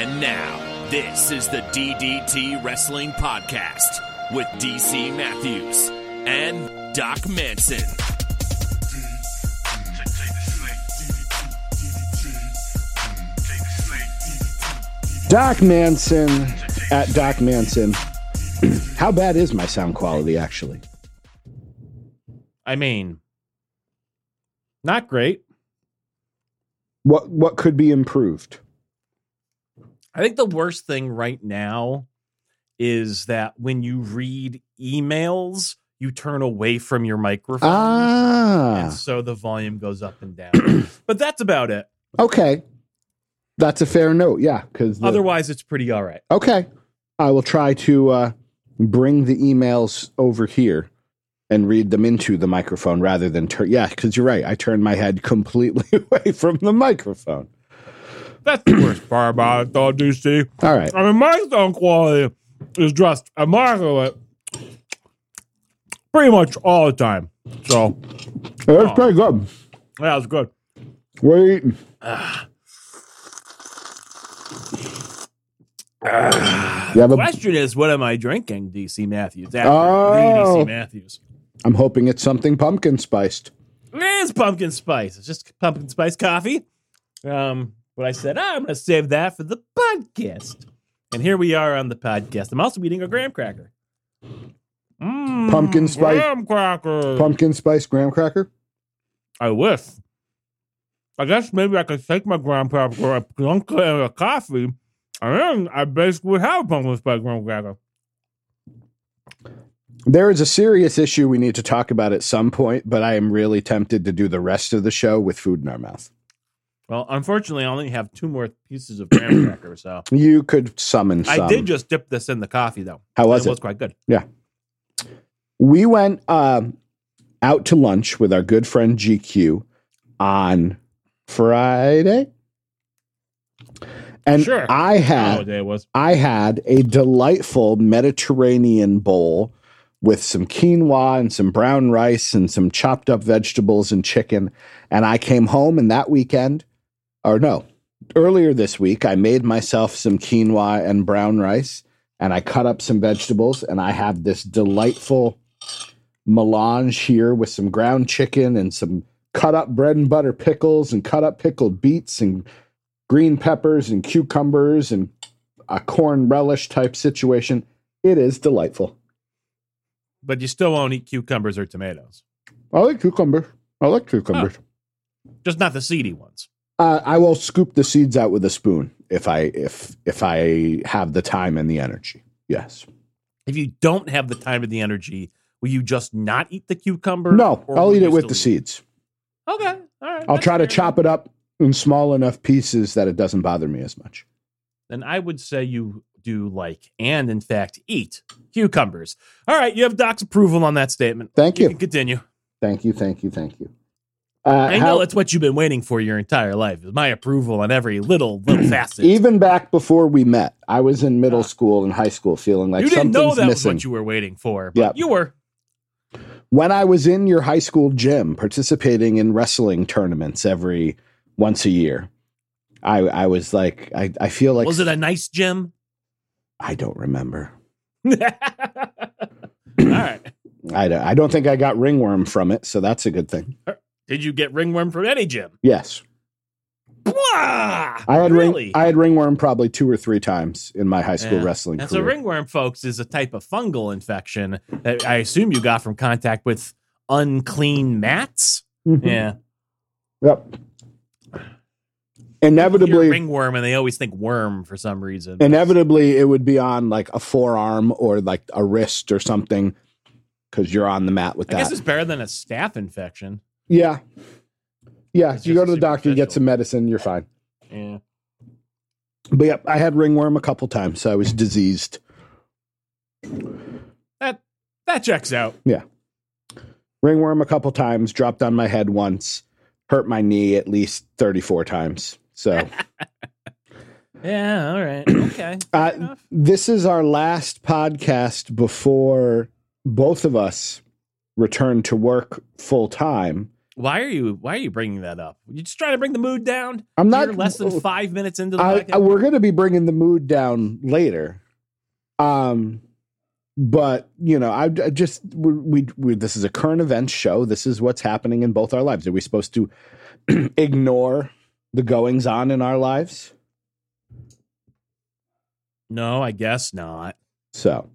And now, this is the DDT Wrestling Podcast with DC Matthews and Doc Manson. Doc Manson at Doc Manson. How bad is my sound quality actually? I mean, not great. What what could be improved? I think the worst thing right now is that when you read emails, you turn away from your microphone. And Ah, so the volume goes up and down. but that's about it. okay. That's a fair note. Yeah, because Otherwise, it's pretty all right. okay, I will try to uh, bring the emails over here and read them into the microphone rather than turn. Yeah, because you're right. I turned my head completely away from the microphone. That's the worst part about it, though, DC. All right. I mean, my sound quality is just immaculate pretty much all the time. So, That's pretty good. yeah, it's good. What are you eating? You have a, Question is, what am I drinking, DC Matthews? After Oh. DC Matthews. I'm hoping it's something pumpkin spiced. It is pumpkin spice. It's just pumpkin spice coffee. Um, but I said, ah, I'm going to save that for the podcast. And here we are on the podcast. I'm also eating a graham cracker. Mm, Pumpkin spice- Graham cracker. Pumpkin spice graham cracker. I wish. I guess maybe I could take my graham cracker, a dunk it in a coffee, and then I basically have a pumpkin spice graham cracker. There is a serious issue we need to talk about at some point, but I am really tempted to do the rest of the show with food in our mouth. Well, unfortunately, I only have two more pieces of graham cracker, so You could summon some. I did just dip this in the coffee, though. How was it? it? was quite good. Yeah, we went um, out to lunch with our good friend GQ on Friday. And Sure. I had Oh. I had a delightful Mediterranean bowl with some quinoa and some brown rice and some chopped up vegetables and chicken. And I came home and that weekend, or no, earlier this week, I made myself some quinoa and brown rice and I cut up some vegetables and I have this delightful melange here with some ground chicken and some cut up bread and butter pickles and cut up pickled beets and green peppers and cucumbers and a corn relish type situation. It is delightful. But you still won't eat cucumbers or tomatoes. I like cucumber. I like cucumbers. Oh. Just not the seedy ones. Uh, I will scoop the seeds out with a spoon if I if if I have the time and the energy. Yes. If you don't have the time and the energy, will you just not eat the cucumber? No, I'll eat it with the still seeds. Okay. All right. I'll try to fair. chop it up in small enough pieces that it doesn't bother me as much. Then I would say you do like and in fact eat cucumbers. All right, you have Doc's approval on that statement. Thank You you. can continue. Thank you. Thank you. Thank you. Uh, I know how- that's what you've been waiting for your entire life. My approval on every little little facet. even back before we met, I was in middle Ah. school and high school feeling like you didn't know that was what you were waiting for, but Yep. you were. when I was in your high school gym participating in wrestling tournaments every once a year, I I was like I, I feel like was it a nice gym? I don't remember. All right. I don't, I don't think I got ringworm from it, so that's a good thing. Did you get ringworm from any gym? Yes, Blah! I had really? ring I had ringworm probably two or three times in my high school Yeah. wrestling And so ringworm, folks, is a type of fungal infection that I assume you got from contact with unclean mats. Mhm. Yeah. Yep. Inevitably, ringworm and they always think worm for some reason. inevitably, it would be on like a forearm or like a wrist or something because you're on the mat with that. I guess it's better than a staph infection. Yeah. Yeah. It's you go to the doctor, you get some medicine, you're fine. Yeah. But yeah, I had ringworm a couple times, so I was diseased. That that checks out. Yeah. Ringworm a couple times, dropped on my head once, hurt my knee at least 34 times. So Yeah, all right. Okay. uh, this is our last podcast before both of us return to work full time. Why are you Why are you bringing that up? You just trying to bring the mood down? I'm not You're less than five minutes into the I. I- we're going to be bringing the mood down later. Um, but you know, I, I just we, we, we this is a current events show. This is what's happening in both our lives. Are we supposed to ignore the goings on in our lives? no, I guess not. So,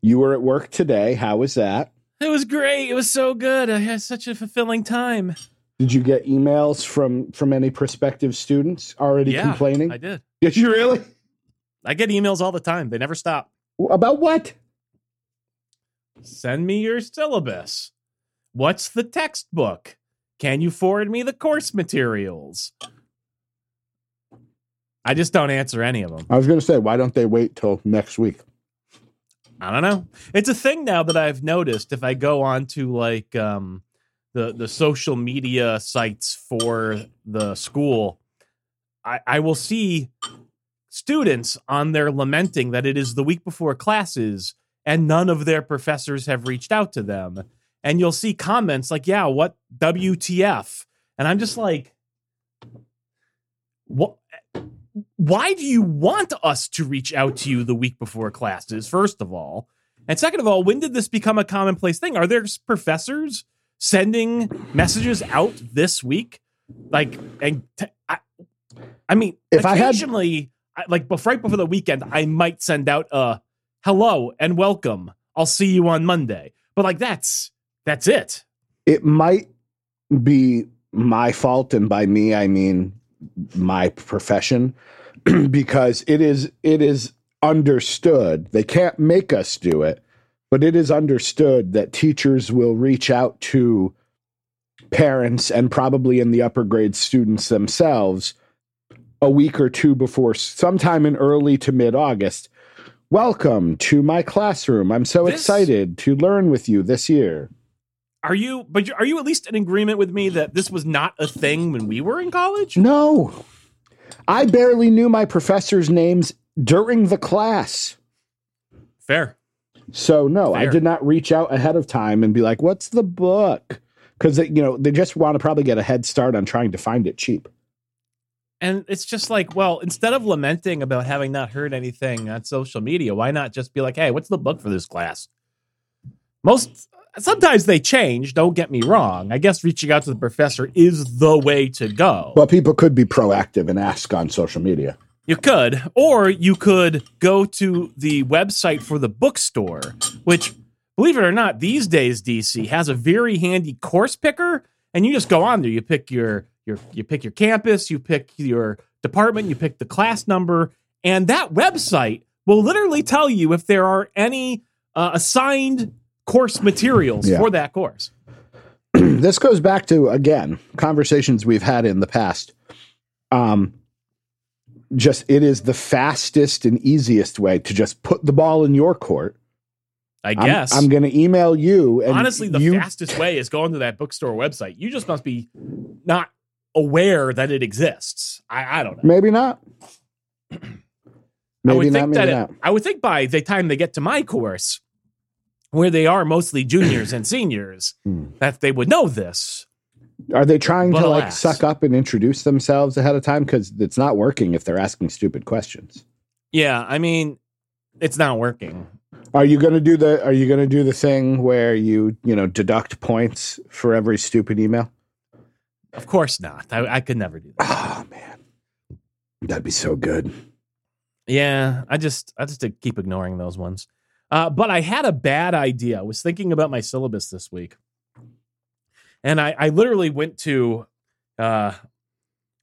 you were at work today. How was that? It was great. It was so good. I had such a fulfilling time. Did you get emails from from any prospective students already Yeah, complaining? I did. Did you really? I get emails all the time. They never stop. About what? Send me your syllabus. What's the textbook? Can you forward me the course materials? I just don't answer any of them. I was going to say, why don't they wait till next week? I don't know. It's a thing now that I've noticed if I go on to like um the the social media sites for the school, I, I will see students on there lamenting that it is the week before classes and none of their professors have reached out to them. And you'll see comments like, yeah, what WTF? And I'm just like, what why do you want us to reach out to you the week before classes, first of all? And second of all, when did this become a commonplace thing? Are there professors sending messages out this week? Like, and t- I, I mean, If I had- like, right before the weekend, I might send out a hello and welcome. I'll see you on Monday. But like, that's that's it. it might be my fault and by me i mean my profession because it is it is understood they can't make us do it but it is understood that teachers will reach out to parents and probably in the upper grade students themselves a week or two before sometime in early to mid august welcome to my classroom i'm so This- excited to learn with you this year Are you? But are you at least in agreement with me that this was not a thing when we were in college? No. I barely knew my professors' names during the class. Fair. So no, I did not reach out ahead of time and be like, "What's the book?" Cuz you know, they just want to probably get a head start on trying to find it cheap. And it's just like, well, instead of lamenting about having not heard anything on social media, why not just be like, hey, what's the book for this class? Most sometimes they change, don't get me wrong. I guess reaching out to the professor is the way to go. But people could be proactive and ask on social media. You could, or you could go to the website for the bookstore, which, believe it or not, these days DC has a very handy course picker, and you just go on there. You pick your your you pick your campus, you pick your department, you pick the class number, and that website will literally tell you if there are any uh, assigned course materials Yeah. for that course. this goes back to again conversations we've had in the past. Um, just it is the fastest and easiest way to just put the ball in your court. I I'm- guess. I'm, going to email you. And Honestly, the you, fastest way is going to that bookstore website. You just must be not aware that it exists. I, I don't know. maybe not. I Maybe would not. think that it, I would think by the time they get to my course, where they are mostly juniors and seniors, Hmm. that they would know this. Are they trying But to like suck up and introduce themselves ahead of time? Because it's not working if they're asking stupid questions. Yeah, I mean, it's not working. Are you going to do the Are you to do the thing where you you know deduct points for every stupid email? Of course not. I, I could never do that. Oh man, that'd be so good. Yeah, I just I just keep ignoring those ones. Uh, but I had a bad idea. I was thinking about my syllabus this week, and I, I literally went to uh,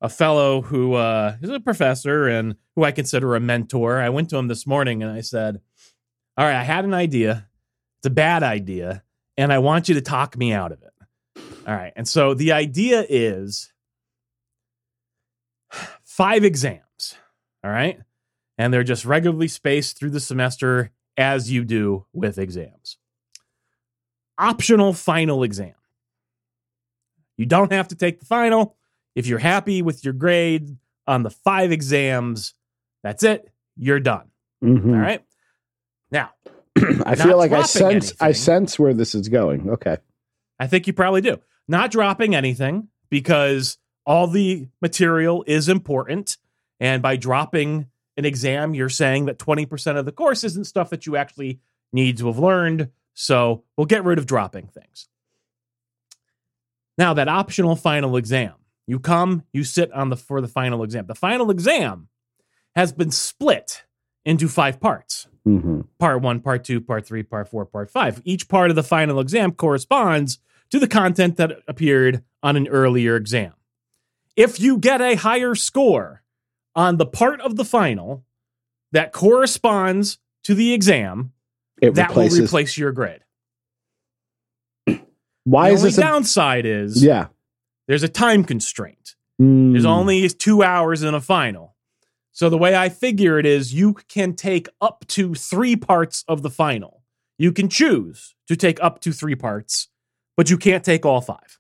a fellow who uh, is a professor and who I consider a mentor. I went to him this morning and I said, "All right, I had an idea. It's a bad idea, and I want you to talk me out of it." All right, and so the idea is five exams. All right and they're just regularly spaced through the semester as you do with exams. Optional final exam. You don't have to take the final. If you're happy with your grade on the five exams, that's it. You're done. Mhm. All right. Now, I feel like I sense I sense where this is going. Okay. I think you probably do. not dropping anything because all the material is important. And by dropping an exam, you're saying that 20% of the course isn't stuff that you actually need to have learned. So we'll get rid of dropping things. Now, that optional final exam, you come, you sit on the for the final exam. The final exam has been split into five parts Mhm. part one, part two, part three, part four, part five. Each part of the final exam corresponds to the content that appeared on an earlier exam. If you get a higher score on the part of the final that corresponds to the exam, It that replaces. will replace your grade. why the is this? A, downside is yeah. there's a time constraint. There's Mm. only two hours in a final. So the way I figure it is you can take up to three parts of the final. You can choose to take up to three parts, but you can't take all five.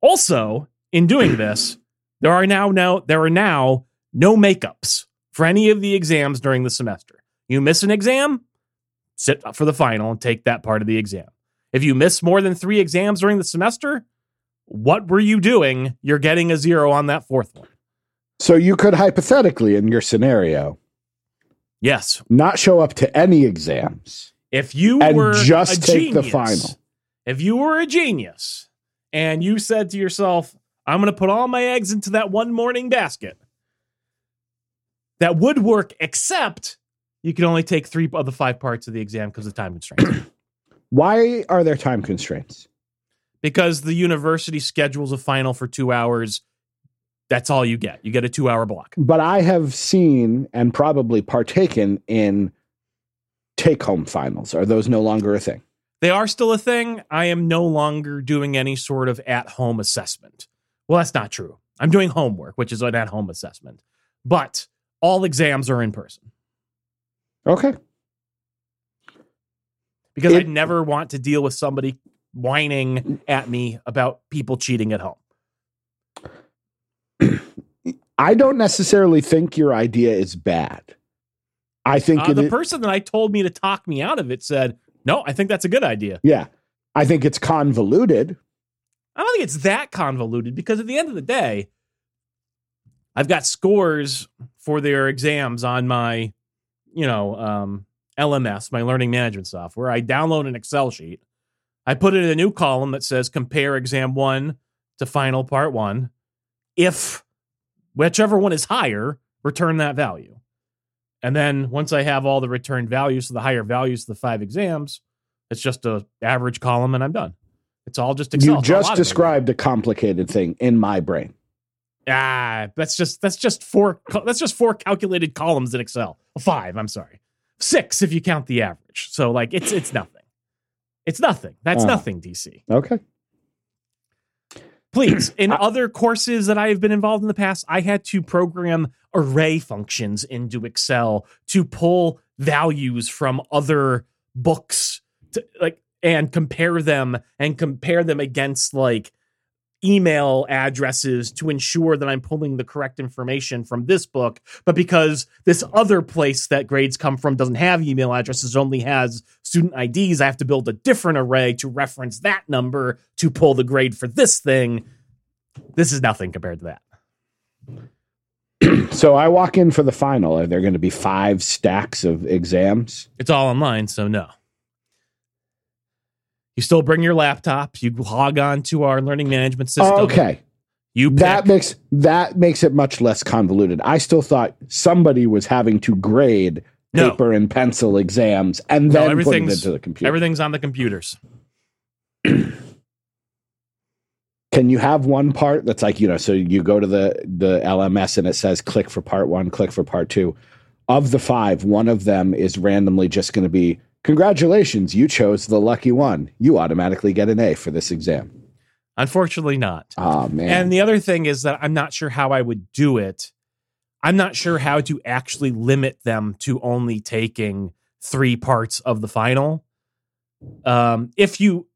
Also, in doing this, there are now now there are now no makeups for any of the exams during the semester. You miss an exam, sit up for the final and take that part of the exam. If you miss more than three exams during the semester, what were you doing? You're getting a zero on that fourth one. So you could hypothetically, in your scenario, Yes. not show up to any exams. If you And were just take the final. If you were a genius and you said to yourself, I'm going to put all my eggs into that one morning basket, that would work, except you can only take three of the five parts of the exam because of time constraints. Why are there time constraints? because the university schedules a final for two hours. That's all you get. You get a two hour block. But I have seen and probably partaken in take home finals. Are those no longer a thing? They are still a thing. I am no longer doing any sort of at home assessment. Well, that's not true. I'm doing homework, which is an at home assessment. But all exams are in person Okay. because It- I'd never want to deal with somebody whining at me about people cheating at home. I don't necessarily think your idea is bad. I think Uh, the is- person that I told me to talk me out of it said, No, I think that's a good idea. yeah. I think it's convoluted. I don't think it's that convoluted because at the end of the day, I've got scores for their exams on my, you know, um, LMS, my learning management software. I download an Excel sheet. I put it in a new column that says compare exam one to final part one. If whichever one is higher, return that value. And then once I have all the returned values, so the higher values of the five exams, it's just a average column and I'm done. It's all just Excel. you just described a complicated thing in my brain. Ah, that's just that's just four that's just four calculated columns in Excel. Five, I'm sorry. Six if you count the average. So like it's it's nothing. It's nothing. That's Oh. nothing, DC. Okay. Please, in other courses that I have been involved in the past, I had to program array functions into Excel to pull values from other books to like and compare them and compare them against like email addresses to ensure that I'm pulling the correct information from this book. But because this other place that grades come from doesn't have email addresses, only has student IDs, I have to build a different array to reference that number to pull the grade for this thing. This is nothing compared to that. So I walk in for the final. Are there going to be five stacks of exams? It's all online, so no. You still bring your laptop. You log on to our learning management system. okay. You pick. That makes that makes it much less convoluted. I still thought somebody was having to grade No. paper and pencil exams and No, then put it into the computer. Everything's on the computers. Can you have one part that's like, you know, so you go to the the LMS and it says click for part 1, click for part 2. Of the 5, one of them is randomly just going to be congratulations, you chose the lucky one. You automatically get an A for this exam. Unfortunately, not. Oh man. And the other thing is that I'm not sure how I would do it. I'm not sure how to actually limit them to only taking three parts of the final. Um, if you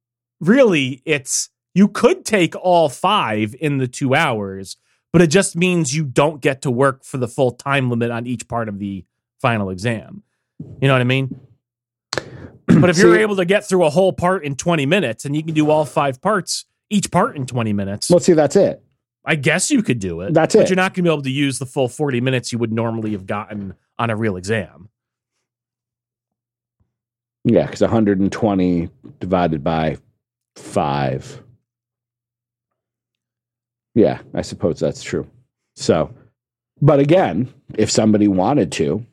really, it's you could take all five in the two hours, but it just means you don't get to work for the full time limit on each part of the final exam. You know what I mean? But if you're See- able to get through a whole part in 20 minutes and you can do all five parts, each part in 20 minutes, Well, see, that's it. I guess you could do it. That's But it. you're not going to be able to use the full 40 minutes you would normally have gotten on a real exam. Yeah, because 120 divided by five. Yeah, I suppose that's true. So, but again, if somebody wanted to,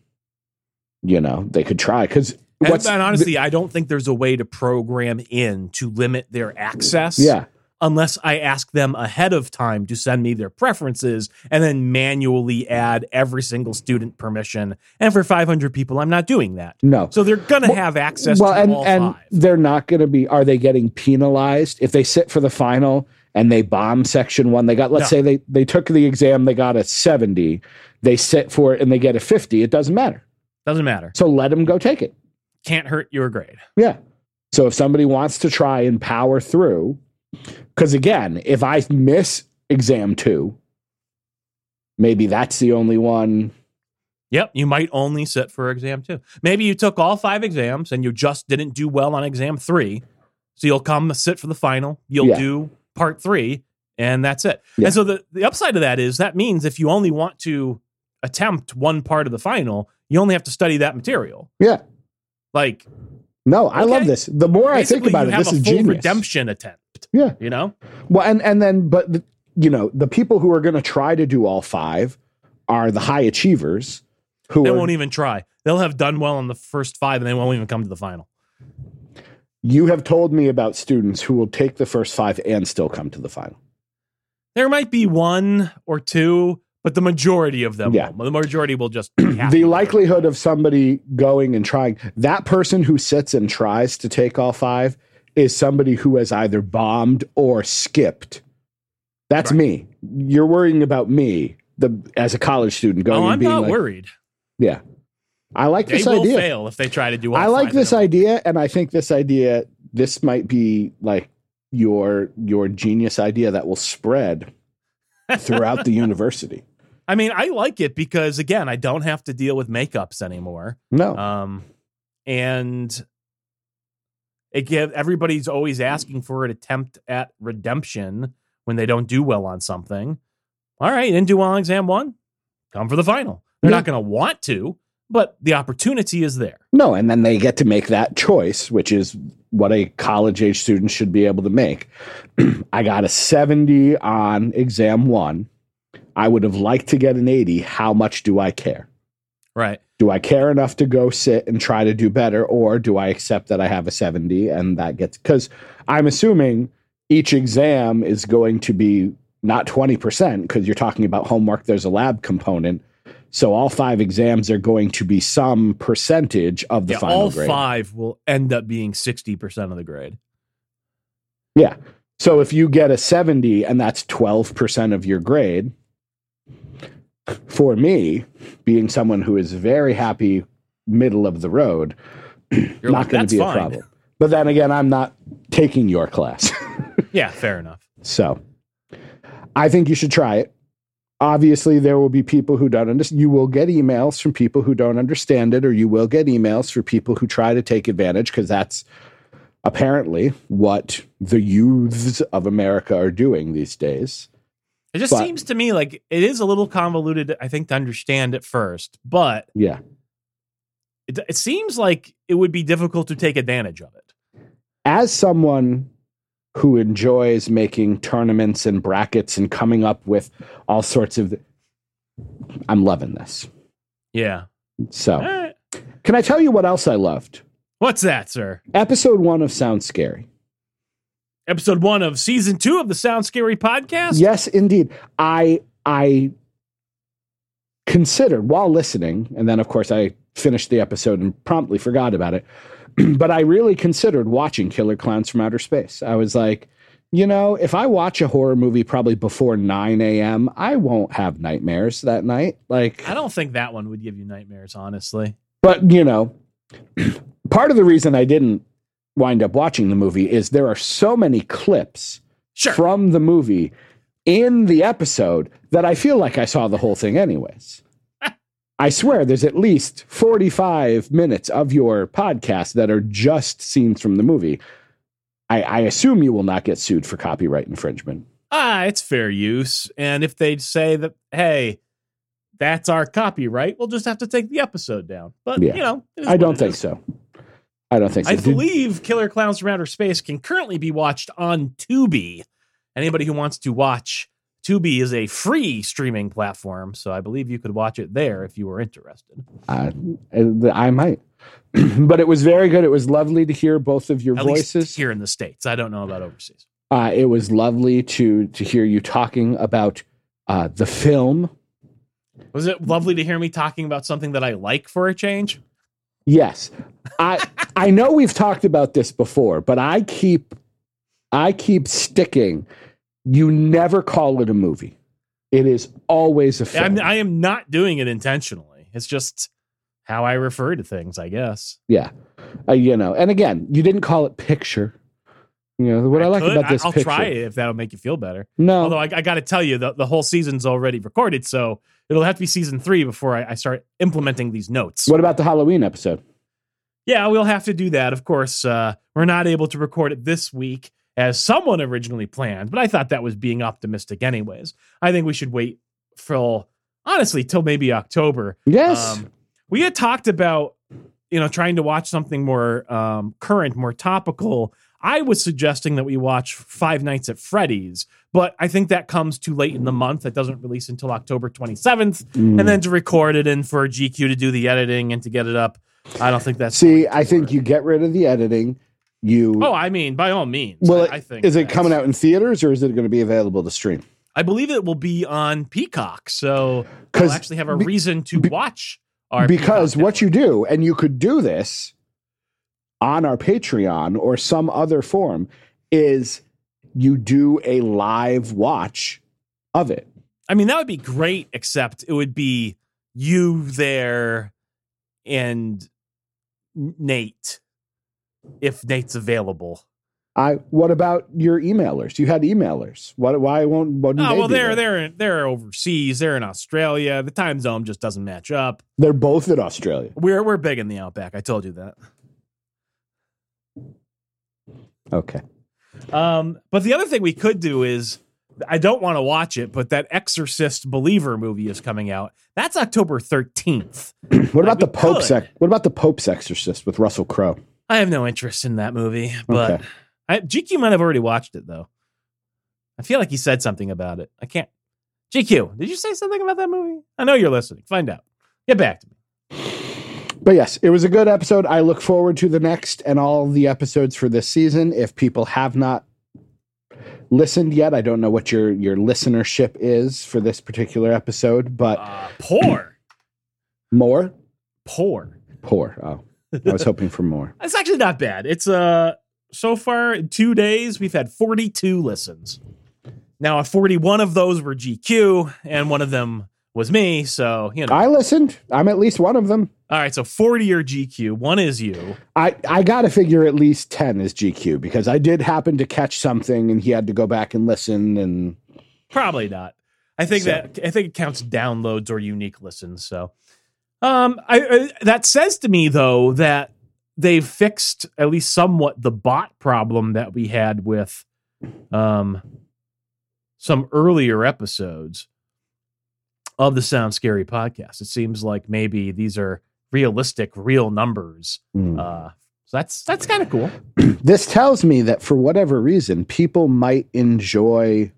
you know, they could try. Because And, and honestly, I don't think there's a way to program in to limit their access. yeah, unless I ask them ahead of time to send me their preferences and then manually add every single student permission. And for 500 people, I'm not doing that. no. So they're going to Well- have access well, to and all and five. they're not going to be. Are they getting penalized if they sit for the final and they bomb section one? They got. Let's No. say they they took the exam, they got a 70. They sit for it and they get a 50. It doesn't matter. Doesn't matter. So let them go take it. Can't hurt your grade. Yeah. So if somebody wants to try and power through, because again, if I miss exam two, maybe that's the only one. Yep, you might only sit for exam two. Maybe you took all five exams and you just didn't do well on exam three. So you'll come sit for the final, you'll Yeah. do part three, and that's it. Yeah. And so the, the upside of that is that means if you only want to attempt one part of the final, you only have to study that material. Yeah. Like No, I love this. The more I think about it, this is genius. redemption attempt. Yeah. You know? Well, and and then, but the, you know, the people who are going to try to do all five are the high achievers who They are, won't even try. They'll have done well on the first five and they won't even come to the final. you have told me about students who will take the first five and still come to the final. There might be one or two, but the majority of them Yeah. won't. The majority will just the likelihood of somebody going and trying that person who sits and tries to take all five is somebody who has either bombed or skipped. That's Right. me. You're worrying about me, the as a college student oh, going Oh, I'm being not like, worried. yeah. I like They this will idea. fail if they try to do all I like this idea, and I think this idea, this might be like your your genius idea that will spread throughout the university. I mean, I like it because again, I don't have to deal with makeups anymore. No, Um, and it give everybody's always asking for an attempt at redemption when they don't do well on something. All right, didn't do well on exam one, come for the final. They're Yeah. not going to want to, but the opportunity is there. no, and then they get to make that choice, which is what a college age student should be able to make. I got a seventy on exam one. I would have liked to get an eighty. How much do I care? Right. do I care enough to go sit and try to do better, or do I accept that I have a 70 and that gets because I'm assuming each exam is going to be not 20% because you're talking about homework, there's a lab component. So all five exams are going to be some percentage of the Yeah, final all grade. five will end up being 60% of the grade. Yeah. So if you get a 70 and that's 12% of your grade, for me, being someone who is very happy middle of the road, You're not like, going to be fine." a problem. But then again, I'm not taking your class. Yeah, fair enough. so I think you should try it. Obviously, there will be people who don't understand. You will get emails from people who don't understand it, or you will get emails for people who try to take advantage because that's apparently what the youths of America are doing these days. It just But- seems to me like it is a little convoluted, I think, to understand at first, but Yeah. it, it seems like it would be difficult to take advantage of it. As someone who enjoys making tournaments and brackets and coming up with all sorts of, I'm loving this. Yeah. So, right. can I tell you what else I loved? What's that, sir? Episode one of Sound Scary. Episode one of season two of the Sound Scary podcast? Yes, indeed. I I considered while listening, and then of course I finished the episode and promptly forgot about it. but I really considered watching Killer Clowns from Outer Space. I was like, you know, if I watch a horror movie probably before 9 a.m., I won't have nightmares that night. Like, I don't think that one would give you nightmares, honestly. but you know, part of the reason I didn't wind up watching the movie is there are so many clips Sure. from the movie in the episode that I feel like I saw the whole thing anyways. I swear there's at least 45 minutes of your podcast that are just scenes from the movie. I, I assume you will not get sued for copyright infringement. Ah, it's fair use. And if they say that, hey, that's our copyright, we'll just have to take the episode down. But Yeah. you know, I don't think is. so. I don't think so. I Did- believe Killer Clowns from Outer Space can currently be watched on Tubi. Anybody who wants to watch Tubi is a free streaming platform, so I believe you could watch it there if you were interested. uh, I might. but it was very good. It was lovely to hear both of your At voices. here in the states. I don't know about overseas. Uh, it was lovely to to hear you talking about uh, the film. Was it lovely to hear me talking about something that I like for a change? Yes, I I know we've talked about this before, but I keep I keep sticking. You never call it a movie. It is always a film. I'm, I am not doing it intentionally. It's just how I refer to things, I guess. yeah, uh, you know. And again, you didn't call it picture. You know what I, like could. about this I'll picture. try it if that'll make you feel better. No, Although I, I got to tell you, the, the whole season's already recorded, so it'll have to be season three before I, I start implementing these notes. what about the Halloween episode? Yeah, we'll have to do that. Of course, uh, we're not able to record it this week as someone originally planned, but I thought that was being optimistic, anyways. I think we should wait for honestly till maybe October. Yes, Um, we had talked about you know trying to watch something more um, current, more topical. I was suggesting that we watch Five Nights at Freddy's, but I think that comes too late in the month. That doesn't release until October 27th. Mm. And then to record it and for GQ to do the editing and to get it up, I don't think that's. See, I think work. you get rid of the editing. You Oh, I mean, by all means. well, I, I think. is it coming out in theaters or is it going to be available to stream? I believe it will be on Peacock, So we'll actually have a reason to be- watch our because Peacock what you do, and you could do this on our Patreon or some other form, is you do a live watch of it. I mean, that would be great, except it would be you there and Nate, if Nate's available. I. What about your emailers? You had emailers. What? Why won't? What Oh well, they're they're they're overseas. They're in Australia. The time zone just doesn't match up. They're both in Australia. We're we're big in the outback. I told you that. Okay. Um, but the other thing we could do is I don't want to watch it, but that Exorcist Believer movie is coming out. That's October 13th. What about we the Pope's? Ex- what about the Pope's Exorcist with Russell Crowe? I have no interest in that movie, but Okay. I, GQ might have already watched it though. I feel like he said something about it. I can't. GQ, did you say something about that movie? I know you're listening. Find out. Get back to me. But yes, it was a good episode. I look forward to the next and all the episodes for this season. If people have not listened yet, I don't know what your your listenership is for this particular episode, but Uh, poor, more poor. poor. Oh, I was hoping for more. It's actually not bad. It's uh so far in two days we've had 42 listens. Now, 41 of those were GQ, and one of them was me. So you know, I listened. I'm at least one of them. all right. So 40 or GQ. One is you. I I got to figure at least ten is GQ because I did happen to catch something and he had to go back and listen and Probably not. I think So- that I think it counts downloads or unique listens. So, um, I, I that says to me though that they've fixed at least somewhat the bot problem that we had with, um, some earlier episodes of the Sound Scary podcast. It seems like maybe these are realistic, real numbers. Hmm. Uh, so that's that's kind of cool. this tells me that for whatever reason, people might enjoy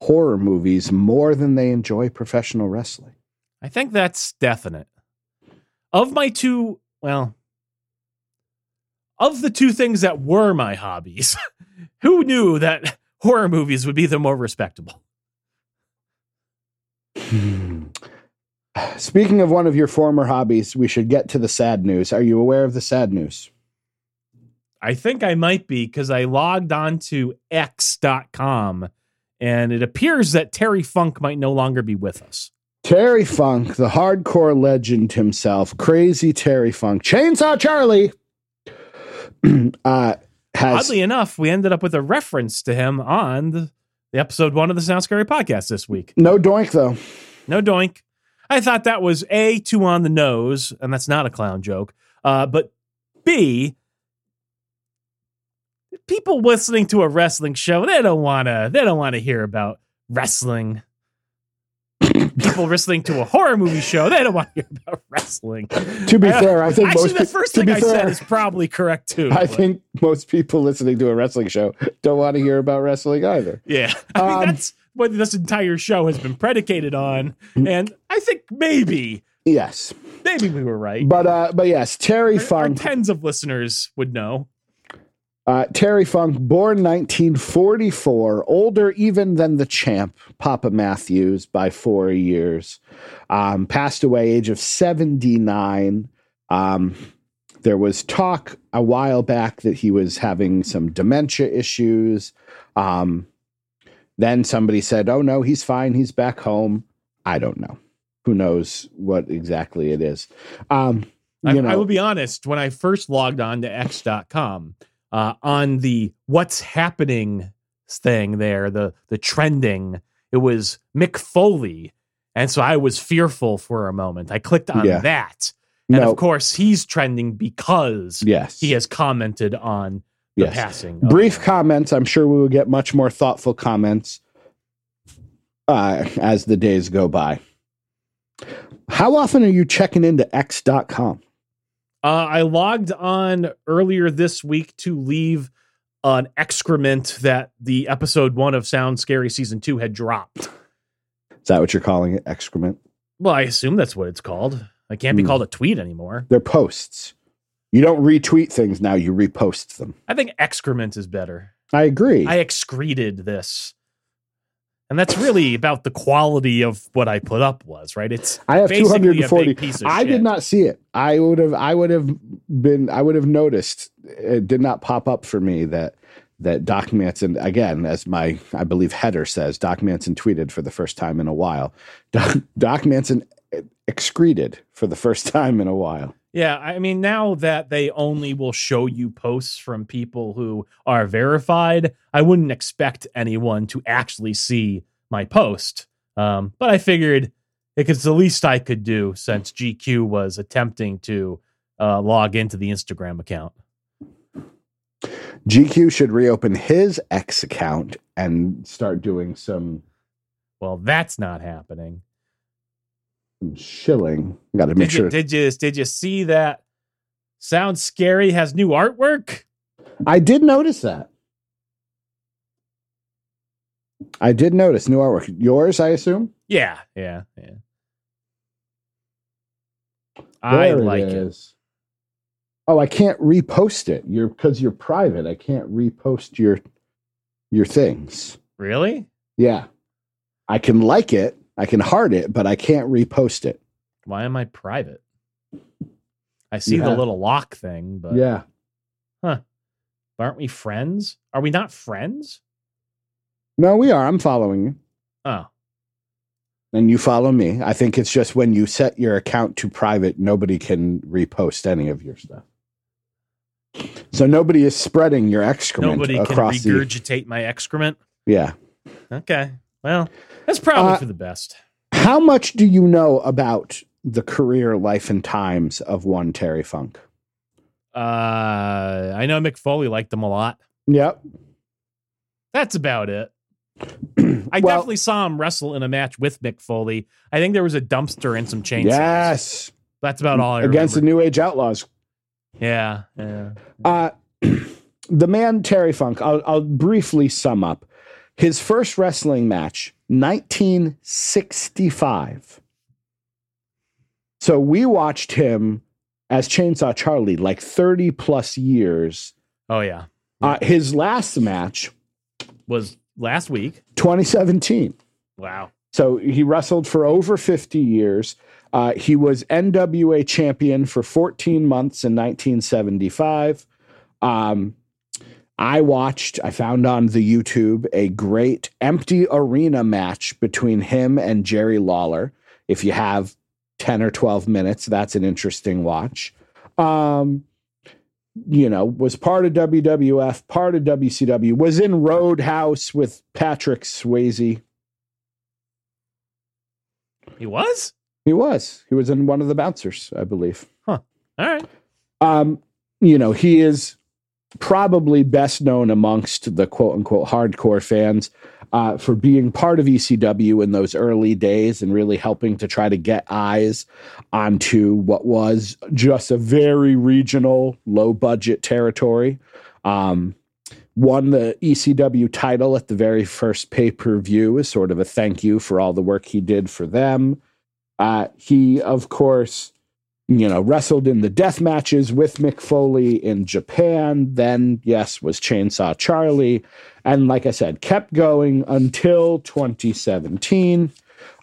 horror movies more than they enjoy professional wrestling. I think that's definite. Of my two, well, of the two things that were my hobbies, who knew that horror movies would be the more respectable? Speaking of one of your former hobbies, we should get to the sad news. Are you aware of the sad news? I think I might be because I logged on to X.com and it appears that Terry Funk might no longer be with us. Terry Funk, the hardcore legend himself, crazy Terry Funk, Chainsaw Charlie, uh, has Oddly enough, we ended up with a reference to him on the, the episode one of the Sound Scary podcast this week. no doink though. No doink. I thought that was A, too on the nose, and that's not a clown joke. Uh, but B, people listening to a wrestling show, they don't wanna they don't wanna hear about wrestling. People listening to a horror movie show, they don't want to hear about wrestling. To be fair, I think Actually, most the first to thing I fair, said is probably correct too. I but- think most people listening to a wrestling show don't want to hear about wrestling either. Yeah. I mean, Um, that's what this entire show has been predicated on. And I think maybe, Yes, maybe we were right. but uh, but yes, Terry Our, our tens of listeners would know. Uh, Terry Funk, born 1944, older even than the champ, Papa Matthews, by four years. Um, passed away age of 79. Um, there was talk a while back that he was having some dementia issues. Um, then somebody said, oh no, he's fine. He's back home. I don't know. Who knows what exactly it is. Um, I, know, I will be honest, when I first logged on to X.com, uh, on the what's happening thing there, the the trending, it was Mick Foley. And so I was fearful for a moment. I clicked on Yeah. that. And no, of course, he's trending because yes. he has commented on the Yes. passing. brief comments. I'm sure we will get much more thoughtful comments uh, as the days go by. How often are you checking into X.com? Uh, I logged on earlier this week to leave an excrement that the episode one of Sound Scary season two had dropped. Is that what you're calling it? Excrement? Well, I assume that's what it's called. It can't be Hmm. called a tweet anymore. They're posts. You don't retweet things now, you repost them. I think excrement is better. I agree. I excreted this. And that's really about the quality of what I put up was, right? It's I have basically a 240. big I shit. did not see it. I would have. I would have been. I would have noticed. It did not pop up for me that that Doc Manson again, as my I believe header says, Doc Manson tweeted for the first time in a while. Doc, Doc Manson excreted for the first time in a while. Yeah, I mean, now that they only will show you posts from people who are verified, I wouldn't expect anyone to actually see my post. Um, but I figured it was the least I could do since GQ was attempting to uh, log into the Instagram account. GQ should reopen his X account and start doing some, Well, that's not happening. Shilling. Got to make Did sure. you, did you did you see that? Sounds scary has new artwork. I did notice that. I did notice new artwork. Yours, I assume. Yeah, yeah, yeah. I There like it. is. Oh, I can't repost it. You're because you're private. I can't repost your your things. Really? Yeah. I can like it, I can heart it, but I can't repost it. Why am I private? I see You the little lock thing, but yeah. Huh? Aren't we friends? Are we not friends? No, we are. I'm following you. Oh, And you follow me. I think it's just when you set your account to private, nobody can repost any of your stuff. So nobody is spreading your excrement nobody can across the regurgitate my excrement. Yeah. Okay, well, that's probably Uh, for the best. How much do you know about the career, life, and times of one Terry Funk? Uh, I know Mick Foley liked them a lot. Yep. That's about it. I Well, definitely saw him wrestle in a match with Mick Foley. I think there was a dumpster and some chainsaws. Yes. That's about all I Against the. New Age Outlaws. yeah, yeah. Uh, the man Terry Funk, I'll, I'll briefly sum up. His first wrestling match, 1965. So we watched him as Chainsaw Charlie like 30 plus years. Oh yeah. Uh, his last match, Was last week. 2017. Wow. So he wrestled for over 50 years. Uh, he was NWA champion for 14 months in 1975. Um, I watched, I found on the YouTube a great empty arena match between him and Jerry Lawler. If you have 10 or 12 minutes, that's an interesting watch. Um, you know, was part of WWF, part of WCW, was in Roadhouse with Patrick Swayze. He was? He was. He was in one of the bouncers, I believe. Huh. All right. Um, you know, he is probably best known amongst the quote unquote hardcore fans uh, for being part of ECW in those early days and really helping to try to get eyes onto what was just a very regional, low budget territory. Um, won the ECW title at the very first pay per view as sort of a thank you for all the work he did for them. Uh, he, of course, you know, wrestled in the death matches with Mick Foley in Japan. Then, yes, was Chainsaw Charlie. And like I said, kept going until 2017.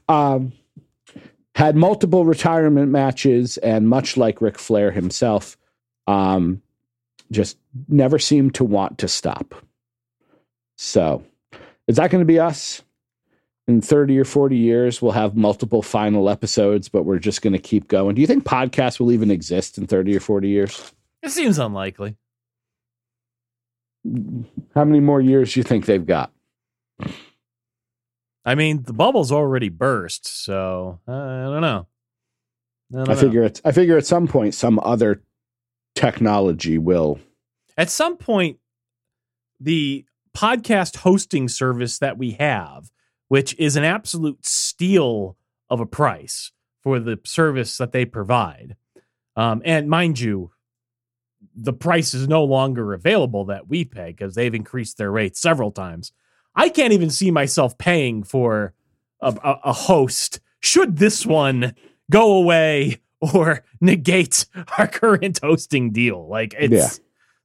Um, had multiple retirement matches, and much like Ric Flair himself, um, just never seemed to want to stop. So, is that going to be us? In 30 or 40 years we'll have multiple final episodes but we're just going to keep going do you think podcasts will even exist in 30 or 40 years It seems unlikely. how many more years do you think they've got I mean, the bubble's already burst, so uh, I don't know. I, don't i know. figure it's i figure at some point some other technology will at some point the podcast hosting service that we have which is an absolute steal of a price for the service that they provide um, and mind you the price is no longer available that we pay because they've increased their rates several times i can't even see myself paying for a, a, a host should this one go away or negate our current hosting deal like it's Yeah.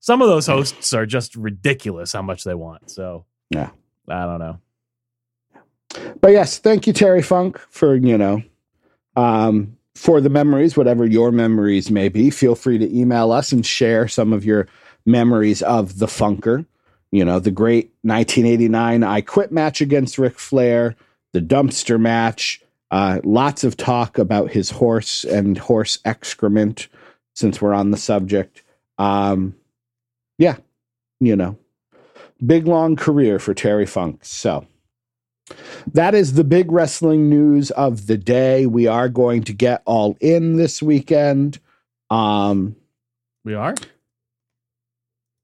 some of those hosts are just ridiculous how much they want. So Yeah. I don't know. But yes thank you terry funk for you know um for the memories whatever your memories may be feel free to email us and share some of your memories of the funker. You know the great 1989 i quit match against Ric flair the dumpster match uh, lots of talk about his horse and horse excrement since we're on the subject. Um yeah you know big long career for terry funk so that is the big wrestling news of the day. We are going to get all in this weekend. Um, We are?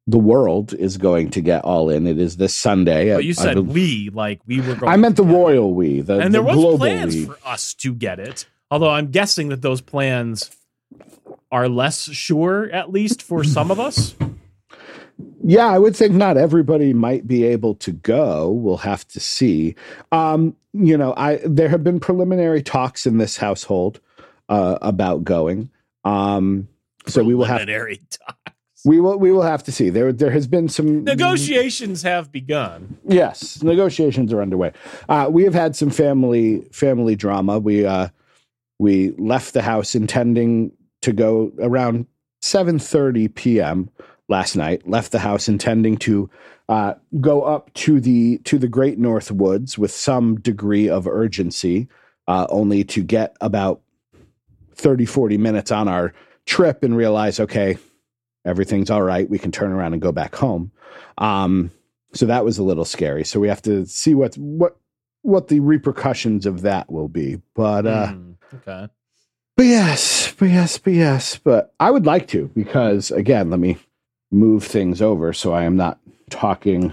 the world is going to get all in. It is this Sunday. But you I- I said bel- we, like we were going I meant the to get it. royal we, the, and the there was plans we. for us to get it. Although I'm guessing that those plans are less sure, at least for some of us. Yeah, I would think not everybody might be able to go. We'll have to see. Um, you know, I there have been preliminary talks in this household uh, about going. Um, so we will have Preliminary talk. we will we will have to see. There there has been some Negotiations have begun. Yes, negotiations are underway. Uh, we have had some family family drama. We uh, we left the house intending to go around seven thirty p.m. last night. Left the house intending to uh, go up to the to the Great North Woods with some degree of urgency, uh, only to get about 30, 40 minutes on our trip and realize, okay, everything's all right. We can turn around and go back home. Um, so that was a little scary. So we have to see what what what the repercussions of that will be. But uh, Hmm, okay. but yes, but yes, but yes. But I would like to because again, let me move things over so I am not talking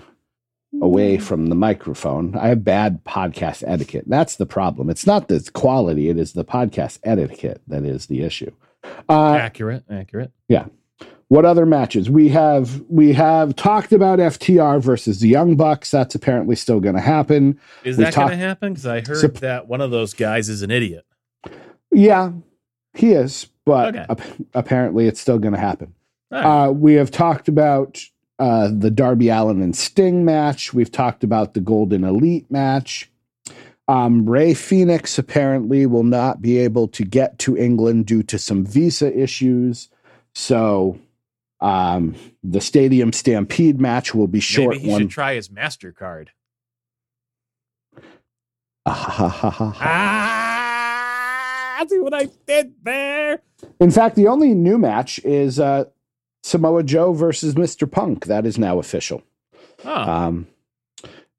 away from the microphone. I have bad podcast etiquette. That's the problem. It's not the quality, it is the podcast etiquette that is the issue. Uh, accurate, accurate. Yeah. What other matches? We have we have talked about FTR versus the Young Bucks. That's apparently still going to happen. Is We've that going to happen? Because I heard Sup- that one of those guys is an idiot. Yeah, he is, but Okay. ap- apparently it's still going to happen. Right. Uh, we have talked about uh, the Darby Allin and Sting match. We've talked about the Golden Elite match. Um, Rey Fenix apparently will not be able to get to England due to some visa issues. So um, the Stadium Stampede match will be short Maybe he one. should try his Mastercard. Ah, see what I did there. In fact, the only new match is uh, Samoa Joe versus Mr. Punk. That is now official. Oh, Um,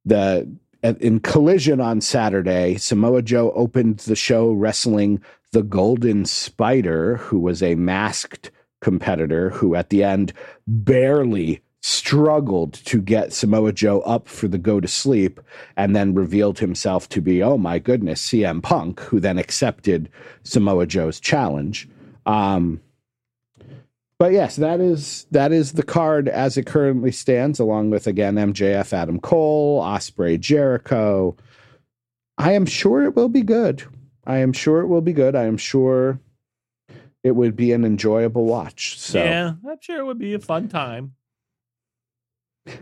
the in Collision on Saturday, Samoa Joe opened the show wrestling the Golden Spider, who was a masked competitor who at the end barely struggled to get Samoa Joe up for the go to sleep and then revealed himself to be, oh my goodness, CM Punk, who then accepted Samoa Joe's challenge. Um, but yes, that is that is the card as it currently stands, along with again MJF, Adam Cole, Osprey, Jericho. I am sure it will be good. I am sure it will be good. I am sure it would be an enjoyable watch. So Yeah, I'm sure it would be a fun time.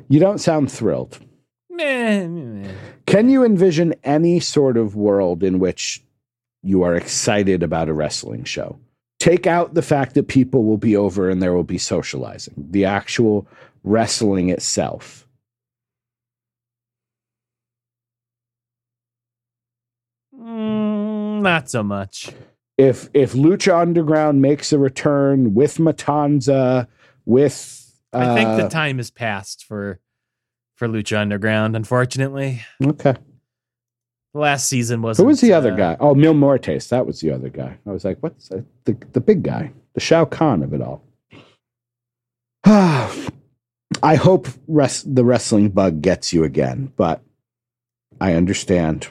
you don't sound thrilled. Meh. Can you envision any sort of world in which you are excited about a wrestling show? Take out the fact that people will be over and there will be socializing, the actual wrestling itself. Mm, not so much. If if Lucha Underground makes a return with Matanza, with uh, I think the time has passed for for Lucha Underground. Unfortunately, okay. Last season was. Who was the other uh, guy? Oh, Mil Muertes. That was the other guy. I was like, what's that? the the big guy, the Shao Kahn of it all. I hope res- the wrestling bug gets you again, but I understand.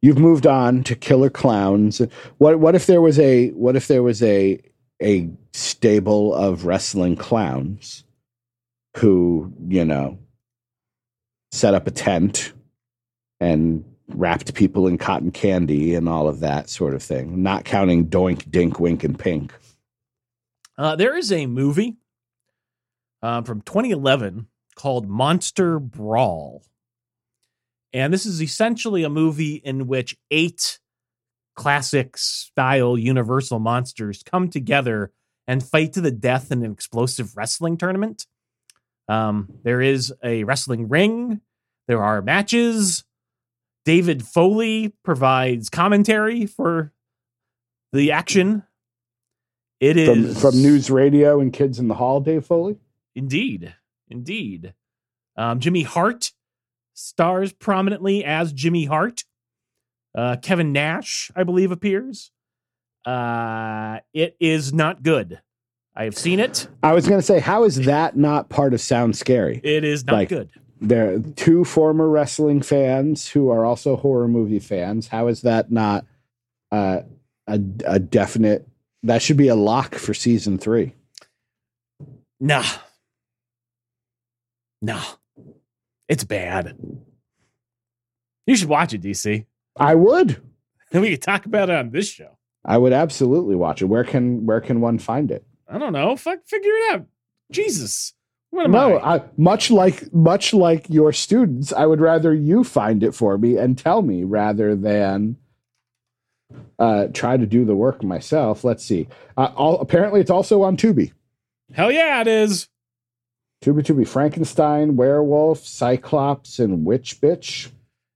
You've moved on to Killer Clowns. What what if there was a what if there was a a stable of wrestling clowns who, you know, set up a tent and wrapped people in cotton candy and all of that sort of thing, not counting Doink, Dink, Wink, and Pink. Uh, there is a movie um, from 2011 called Monster Brawl. And this is essentially a movie in which eight classic style universal monsters come together and fight to the death in an explosive wrestling tournament. Um, there is a wrestling ring, there are matches. David Foley provides commentary for the action. It is From, from News Radio and Kids in the Hall, Dave Foley. Indeed. Indeed. Um, Jimmy Hart stars prominently as Jimmy Hart. Uh, Kevin Nash, I believe, appears. Uh, it is not good. I have seen it. I was going to say, how is that not part of Sound Scary? It is not Like- good. There are two former wrestling fans who are also horror movie fans. How is that not uh, a, a definite? That should be a lock for season three. Nah. Nah. It's bad. You should watch it, DC. I would. And we could talk about it on this show. I would absolutely watch it. Where can where can one find it? I don't know. Fuck, figure it out. Jesus. What am no, I? I, much like much like your students, I would rather you find it for me and tell me rather than uh, try to do the work myself. Let's see. Uh, all, apparently, it's also on Tubi. Hell yeah, it is. Tubi Tubi Frankenstein, Werewolf, Cyclops, and Witch Bitch.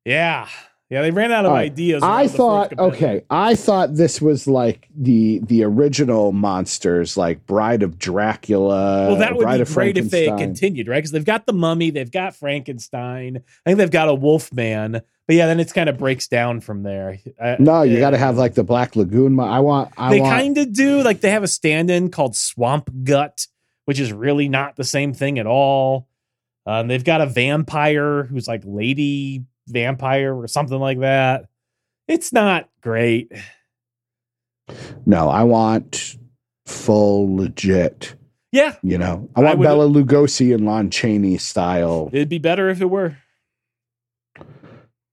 Yeah. Yeah, they ran out of right. ideas. I around the fourth thought okay, I thought this was like the the original monsters, like Bride of Dracula. Well, that would Bride be great if they continued, right? Because they've got the mummy, they've got Frankenstein. I think they've got a Wolfman. But yeah, then it kind of breaks down from there. I- No, you uh, got to have like the Black Lagoon. I want. I they kind of do. Like they have a stand-in called Swamp Gut, which is really not the same thing at all. Um, they've got a vampire who's like Lady Vampire or something like that. It's not great. No, I want full legit. Yeah, You know, I I want would- Bela Lugosi and Lon Chaney style. it'd be better if it were.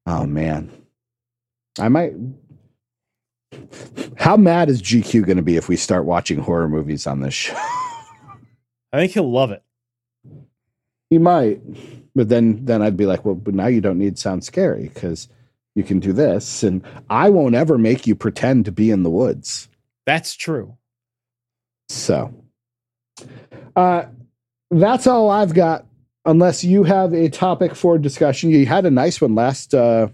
Oh man, I might. How mad is GQ going to be if we start watching horror movies on this show? I think he'll love it. he might, but then then I'd be like, well, but now you don't need sound scary because you can do this, and I won't ever make you pretend to be in the woods. That's true. So, uh, that's all I've got. Unless you have a topic for discussion, you had a nice one last uh,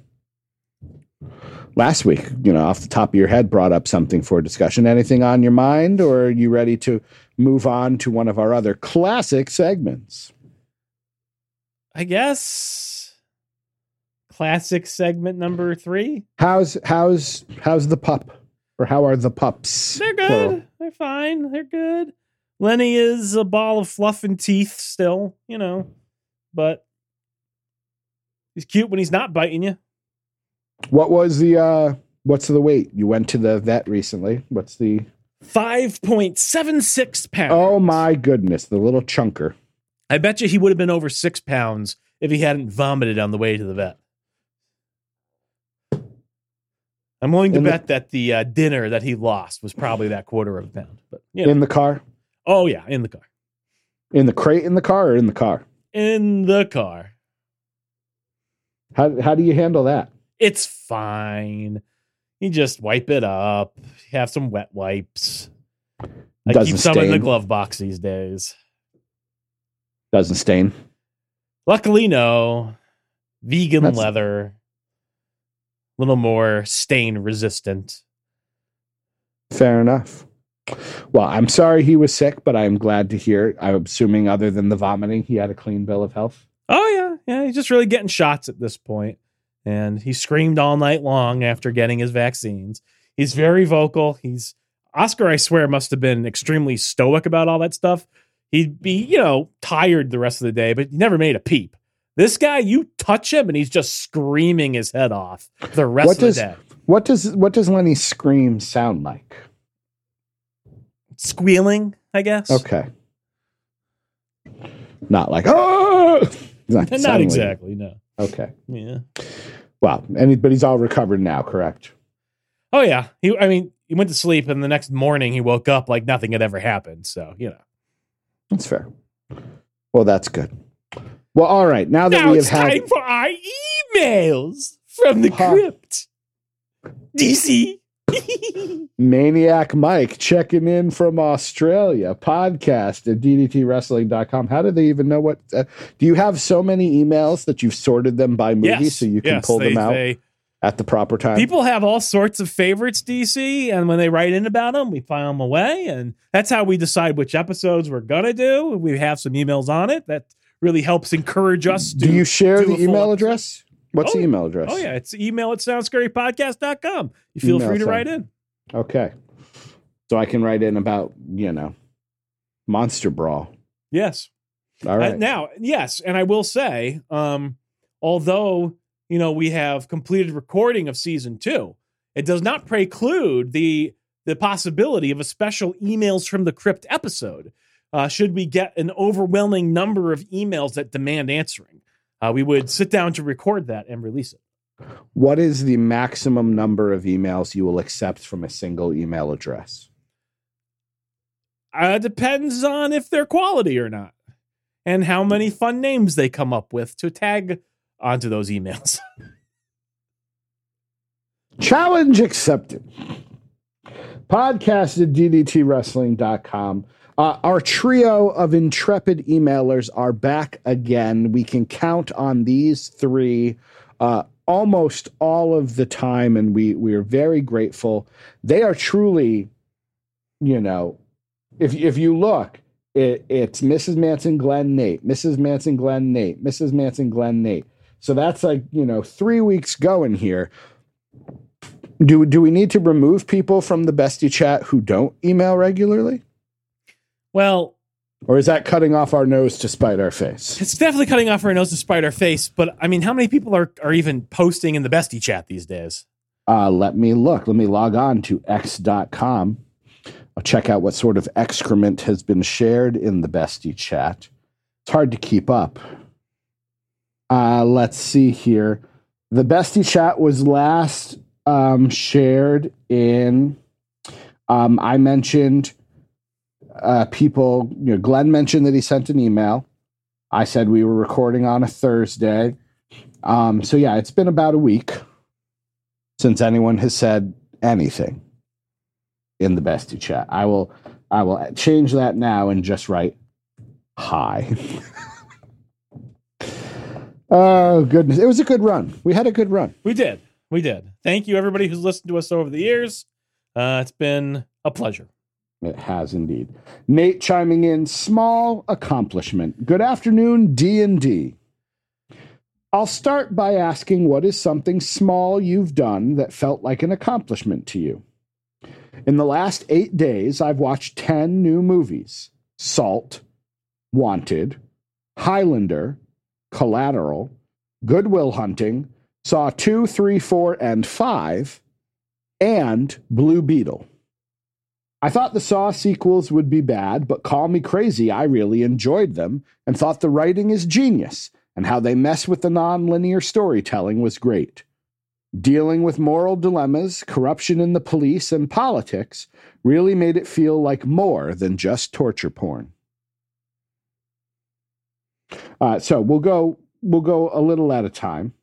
last week. You know, off the top of your head, brought up something for discussion. Anything on your mind, or are you ready to move on to one of our other classic segments? I guess. Classic segment number three. How's how's how's the pup, or how are the pups? They're plural? good. They're fine. They're good. Lenny is a ball of fluff and teeth still, you know, but he's cute when he's not biting you. What was the uh what's the weight? You went to the vet recently. What's the 5.76 pounds. Oh my goodness, the little chunker. I bet you he would have been over six pounds if he hadn't vomited on the way to the vet. I'm willing to In the- bet that the uh, dinner that he lost was probably that quarter of a pound. But you know. In the car? oh yeah, in the car, In the crate in the car or in the car? in the car. How how do you handle that? It's fine. You just wipe it up. Have some wet wipes. I Doesn't keep some in the glove box these days. Doesn't stain. Luckily, no. Vegan That's- leather. A little more stain resistant. Fair enough. Well, I'm sorry he was sick, but I'm glad to hear. I'm assuming, other than the vomiting, he had a clean bill of health. Oh yeah, yeah. He's just really getting shots at this point, and he screamed all night long after getting his vaccines. He's very vocal. He's Oscar. I swear must have been extremely stoic about all that stuff. He'd be, you know, tired the rest of the day, but he never made a peep. This guy, you touch him, and he's just screaming his head off the rest What of the day, What does what does Lenny's scream sound like? squealing. I guess. Okay. Not like oh, not, Not exactly. No. okay. Yeah. Well, and but he's all recovered now, correct? Oh yeah. He. I mean, he went to sleep, and the next morning he woke up like nothing had ever happened. So you know. That's fair. Well, that's good. Well, all right. Now that Now we it's have had time for our emails from the Huh. crypt. DC. Maniac Mike checking in from Australia, podcast at ddtwrestling.com. How do they even know what? Uh, do you have so many emails that you've sorted them by movie yes, so you can yes, pull they- them out they- at the proper time? people have all sorts of favorites, DC, and when they write in about them, we file them away, and that's how we decide which episodes we're gonna do. We have some emails on it that really helps encourage us. To, do you share do the email address? What's Oh, the email address? Oh yeah, it's email at soundscarypodcast.com. You feel Email free to sound- write in. Okay. So I can write in about, you know, Monster Brawl. Yes. All Uh, now, yes, and I will say, um, although you know we have completed recording of season two, it does not preclude the the possibility of a special emails from the crypt episode. Uh, should we get an overwhelming number of emails that demand answering, uh, we would sit down to record that and release it. what is the maximum number of emails you will accept from a single email address? Uh, depends on if they're quality or not, and how many fun names they come up with to tag onto those emails. Challenge accepted. Podcast at ddtwrestling.com. Uh, our trio of intrepid emailers are back again. We can count on these three uh, almost all of the time, and we, we are very grateful. They are truly, you know, if, if you look, it, it's Mrs. Manson, Glenn, Nate, Mrs. Manson, Glenn, Nate, Mrs. Manson, Glenn, Nate. So that's like, you know, three weeks going here. Do do we need to remove people from the bestie chat who don't email regularly? Well, or is that cutting off our nose to spite our face? It's definitely cutting off our nose to spite our face, but I mean, how many people are, are even posting in the bestie chat these days? uh, let me look. Let me log on to x.com i'll check out what sort of excrement has been shared in the bestie chat. It's hard to keep up uh, let's see here the bestie chat was last um, shared in um, i mentioned uh, people, you know, Glenn mentioned that he sent an email. I said we were recording on a Thursday. Um, so yeah, it's been about a week since anyone has said anything in the bestie chat. I will, I will change that now and just write hi. oh goodness, it was a good run. We had a good run. We did. We did. Thank you, everybody who's listened to us over the years. Uh, it's been a pleasure. It has indeed. Nate chiming in, small accomplishment. Good afternoon, D and D. I'll start by asking what is something small you've done that felt like an accomplishment to you. In the last eight days, I've watched 10 new movies. Salt, Wanted, Highlander, Collateral, Goodwill Hunting, Saw 2, 3, 4, and 5, and Blue Beetle. I thought the Saw sequels would be bad, but call me crazy, I really enjoyed them and thought the writing is genius and how they mess with the non-linear storytelling was great. Dealing with moral dilemmas, corruption in the police, and politics really made it feel like more than just torture porn. Uh, so we'll go we'll go a little at a time.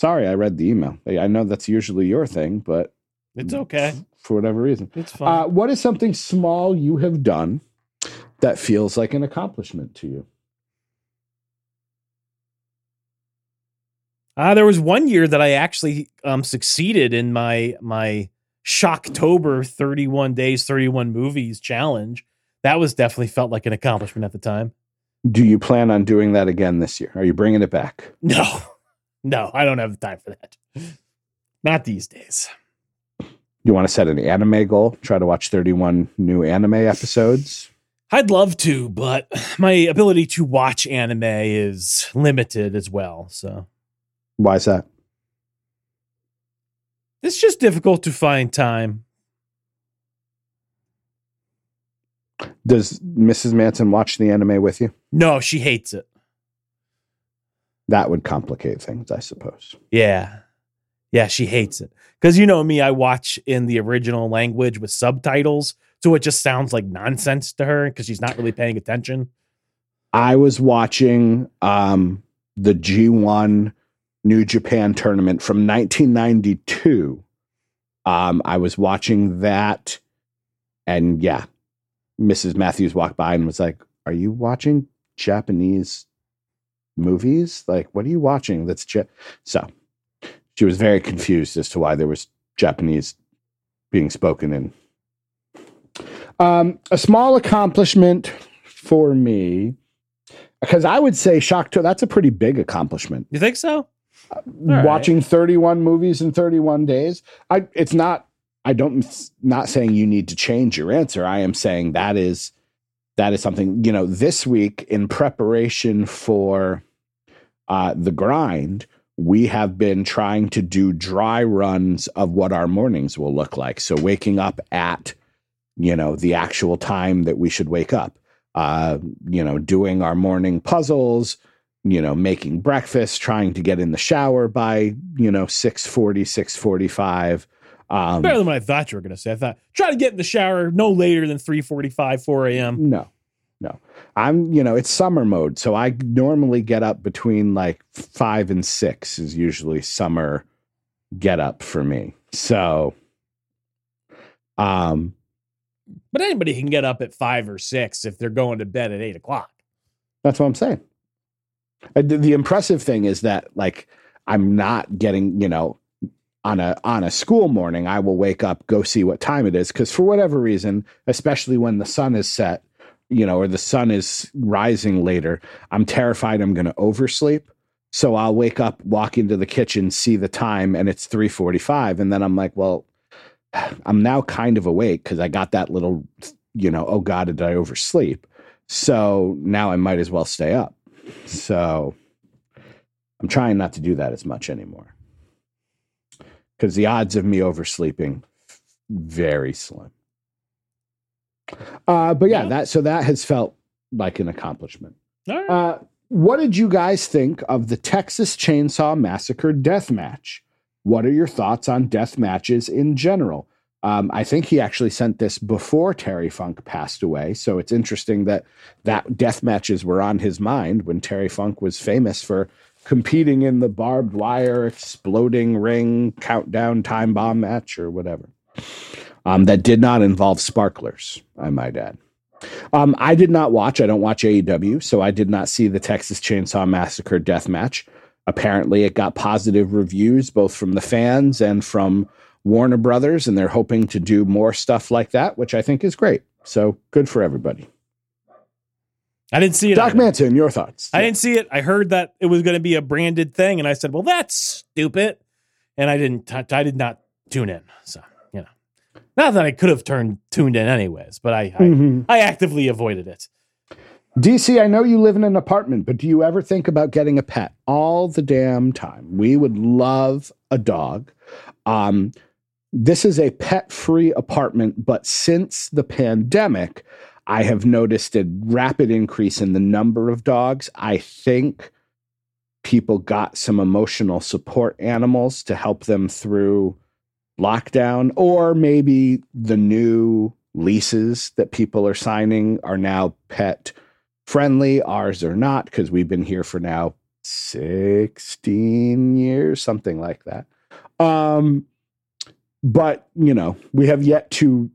Sorry, I read the email. I know that's usually your thing, but It's okay. for whatever reason, It's fine. uh, what is something small you have done that feels like an accomplishment to you? Uh, there was one year that I actually um, succeeded in my my Shocktober 31 days, 31 movies challenge. That was definitely felt like an accomplishment at the time. Do you plan on doing that again this year? Are you bringing it back? No, no, I don't have the time for that. Not these days. You want to set an anime goal? Try to watch 31 new anime episodes? I'd love to, but my ability to watch anime is limited as well. So Why is that? it's just difficult to find time. Does Mrs. Manson watch the anime with you? No, she hates it. That would complicate things, I suppose. Yeah. Yeah, she hates it. Because you know me, I watch in the original language with subtitles. So it just sounds like nonsense to her because she's not really paying attention. I was watching um, the G1 New Japan tournament from 1992. Um, I was watching that, and yeah, Mrs. Matthews walked by and was like, "Are you watching Japanese movies? Like, what are you watching?" That's ja-? so. She was very confused as to why there was Japanese being spoken in. Um, a small accomplishment for me because I would say Shocktober, that's a pretty big accomplishment. You think so? right. Watching 31 movies in 31 days. I it's not I don't not saying you need to change your answer. I am saying that is that is something, you know, this week in preparation for uh the grind, we have been trying to do dry runs of what our mornings will look like. So waking up at you know the actual time that we should wake up uh, you know, doing our morning puzzles, you know, making breakfast, trying to get in the shower by, you know, 640, 645. Um, Better than what I thought you were going to say. I thought try to get in the shower no later than 3:45, 4 a.m. no, no. I'm, you know, it's summer mode. So I normally get up between like five and six is usually summer get up for me. So, um, But anybody can get up at five or six if they're going to bed at eight o'clock. That's what I'm saying. The impressive thing is that like I'm not getting, you know, on a on a school morning, I will wake up, go see what time it is, because for whatever reason, especially when the sun is set, you know, or the sun is rising later, I'm terrified I'm going to oversleep. So I'll wake up, walk into the kitchen, see the time, and it's 3:45, and then I'm like, well, I'm now kind of awake because I got that little, you know, oh God, did I oversleep? So now I might as well stay up. So I'm trying not to do that as much anymore because the odds of me oversleeping very slim. Uh, but yeah, Yeah. that so that has felt like an accomplishment. Right. Uh, what did you guys think of the Texas Chainsaw Massacre death match? What are your thoughts on death matches in general? Um, I think he actually sent this before Terry Funk passed away, so it's interesting that that death matches were on his mind when Terry Funk was famous for competing in the barbed wire exploding ring countdown time bomb match or whatever. Um, that did not involve sparklers, I might add. Um, I did not watch. I don't watch AEW, so I did not see the Texas Chainsaw Massacre death match. Apparently, it got positive reviews both from the fans and from Warner Brothers, and they're hoping to do more stuff like that, which I think is great. So good for everybody. I didn't see it. Doc either. Manson, your thoughts? I didn't see it. I heard that it was going to be a branded thing, and I said, "Well, that's stupid," and I didn't. I did not tune in. So you know, Not that I could have turned tuned in anyways, but I I, Mhm. I actively avoided it. DC, I know you live in an apartment, but do you ever think about getting a pet? All the damn time. We would love a dog. Um, this is a pet free apartment, but since the pandemic, I have noticed a rapid increase in the number of dogs. I think people got some emotional support animals to help them through lockdown, or maybe the new leases that people are signing are now pet friendly. Ours are not because we've been here for now 16 years, something like that. Um, but, you know, we have yet to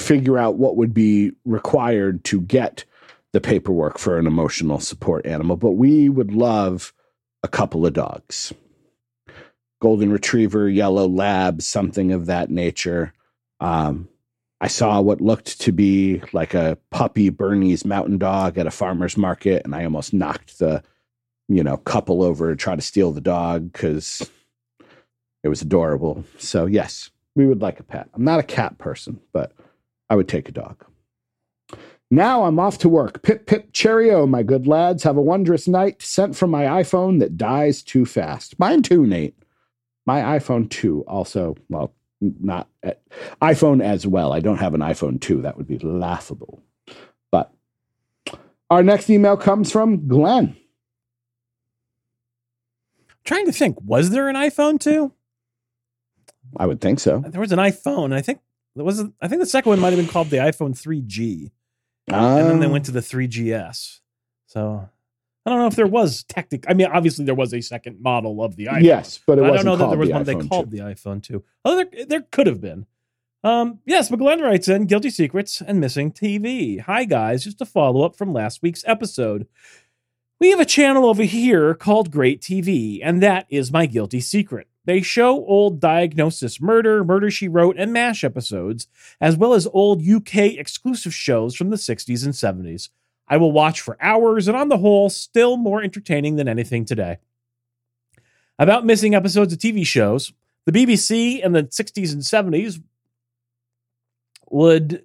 figure out what would be required to get the paperwork for an emotional support animal. But we would love a couple of dogs golden retriever, yellow lab, something of that nature. Um, I saw what looked to be like a puppy Bernese mountain dog at a farmer's market, and I almost knocked the, you know, couple over to try to steal the dog because it was adorable. So yes, we would like a pet. I'm not a cat person, but I would take a dog. Now I'm off to work. Pip pip cheerio, my good lads. Have a wondrous night. Sent from my iPhone that dies too fast. Mine too, Nate. My iPhone 2 also, well, not uh, iPhone as well. I don't have an iPhone 2. That would be laughable. But our next email comes from Glenn. trying to think, was there an iPhone too? I would think so. There was an iPhone. I think was. I think the second one might have been called the iPhone 3G, and then they Um, went to the 3GS. So I don't know if there was technic. I mean, obviously there was a second model of the iPhone. Yes, but I don't know that there was the one they called 2. the iPhone 2. Oh, there, there could have been. Um, yes, but Glenn writes in Guilty Secrets and Missing TV. Hi, guys. Just a follow up from last week's episode. We have a channel over here called Great TV, and that is my guilty secret. They show old Diagnosis Murder, Murder She Wrote, and MASH episodes, as well as old UK exclusive shows from the 60s and 70s. I will watch for hours, and on the whole, still more entertaining than anything today. About missing episodes of TV shows, the BBC in the 60s and 70s would,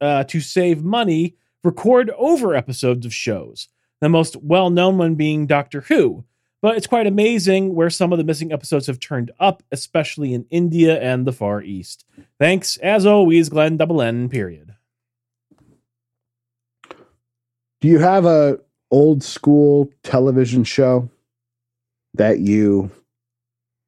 uh, to save money, record over episodes of shows. The most well known one being Doctor Who. But it's quite amazing where some of the missing episodes have turned up, especially in India and the Far East. Thanks, as always, Glenn Double N, period. Do you have a old school television show that you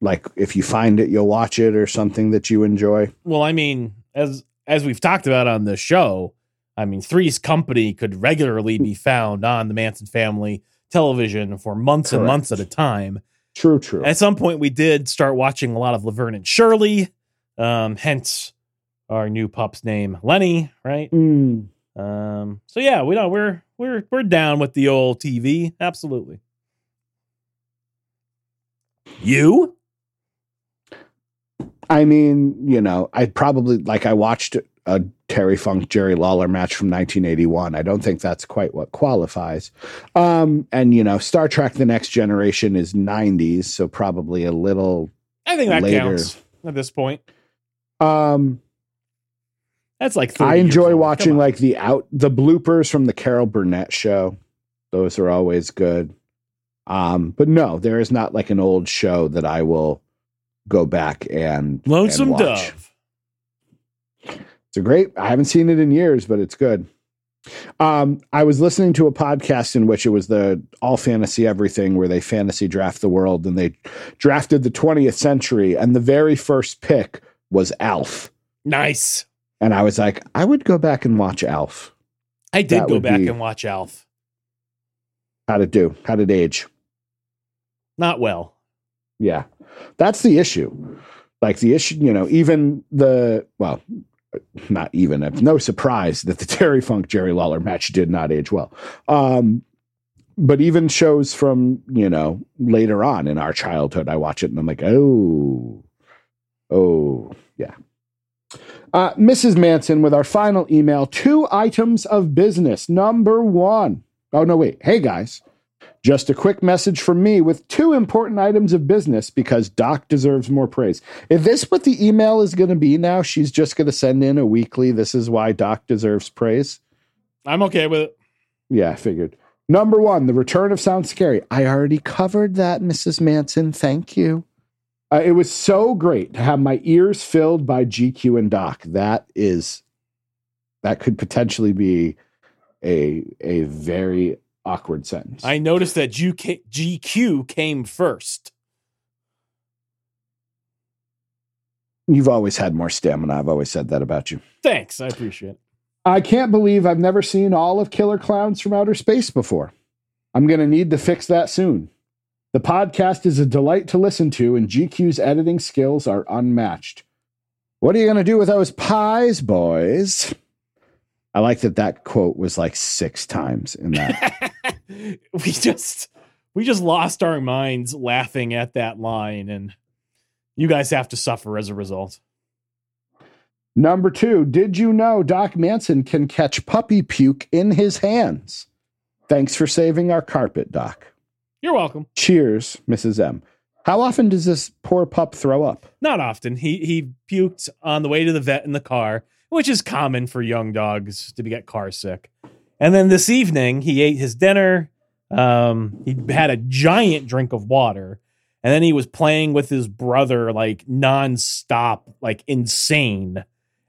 like if you find it you'll watch it or something that you enjoy? Well, I mean, as as we've talked about on the show, I mean, Three's Company could regularly be found on the Manson family television for months and months at a time. True, true. At some point, we did start watching a lot of Laverne and Shirley, um, hence our new pup's name, Lenny. Right? Mm, Um, so yeah, we know we're we're we're down with the old TV. Absolutely. You? I mean, you know, I'd probably like I watched a Terry Funk Jerry Lawler match from 1981. I don't think that's quite what qualifies. Um, and you know, Star Trek: The Next Generation is 90s, so probably a little. I think that Later. counts at this point. Um, That's like I enjoy watching like the out the bloopers from the Carol Burnett show. Those are always good. Um, but no, there is not like an old show that I will go back and Lonesome and watch. Dove. It's a great. I haven't seen it in years, but it's good. Um, I was listening to a podcast in which it was the all fantasy everything where they fantasy draft the world and they drafted the 20th century and the very first pick was Alf. Nice. And I was like, I would go back and watch Alf. I did That go back and watch Alf. How'd it do? How'd it age? Not well. Yeah. That's the issue. Like the issue, you know, even the, well, not even, it's no surprise that the Terry Funk Jerry Lawler match did not age well. Um, but even shows from, you know, later on in our childhood, I watch it and I'm like, oh, oh, yeah. Uh, Mrs. Manson with our final email two items of business. Number one. Oh, no, wait. Hey, guys. Just a quick message from me with two important items of business because Doc deserves more praise. If this what the email is going to be now, she's just going to send in a weekly. This is why Doc deserves praise. I'm okay with it. Yeah, I figured. Number one, the return of Sound Scary. I already covered that, Mrs. Manson. Thank you. Uh, it was so great to have my ears filled by GQ and Doc. That is, that could potentially be a a very awkward sentence. I noticed that GQ came first. You've always had more stamina. I've always said that about you. Thanks. I appreciate it. I can't believe I've never seen all of Killer Clowns from Outer Space before. I'm going to need to fix that soon. The podcast is a delight to listen to, and GQ's editing skills are unmatched. What are you going to do with those pies, boys? I like that that quote was like six times in that. we just we just lost our minds laughing at that line and you guys have to suffer as a result. Number two, did you know Doc Manson can catch puppy puke in his hands? Thanks for saving our carpet, Doc. You're welcome. Cheers, Mrs. M. How often does this poor pup throw up? Not often. He he puked on the way to the vet in the car, which is common for young dogs to get car sick. And then this evening, he ate his dinner. Um, he had a giant drink of water, and then he was playing with his brother like nonstop, like insane.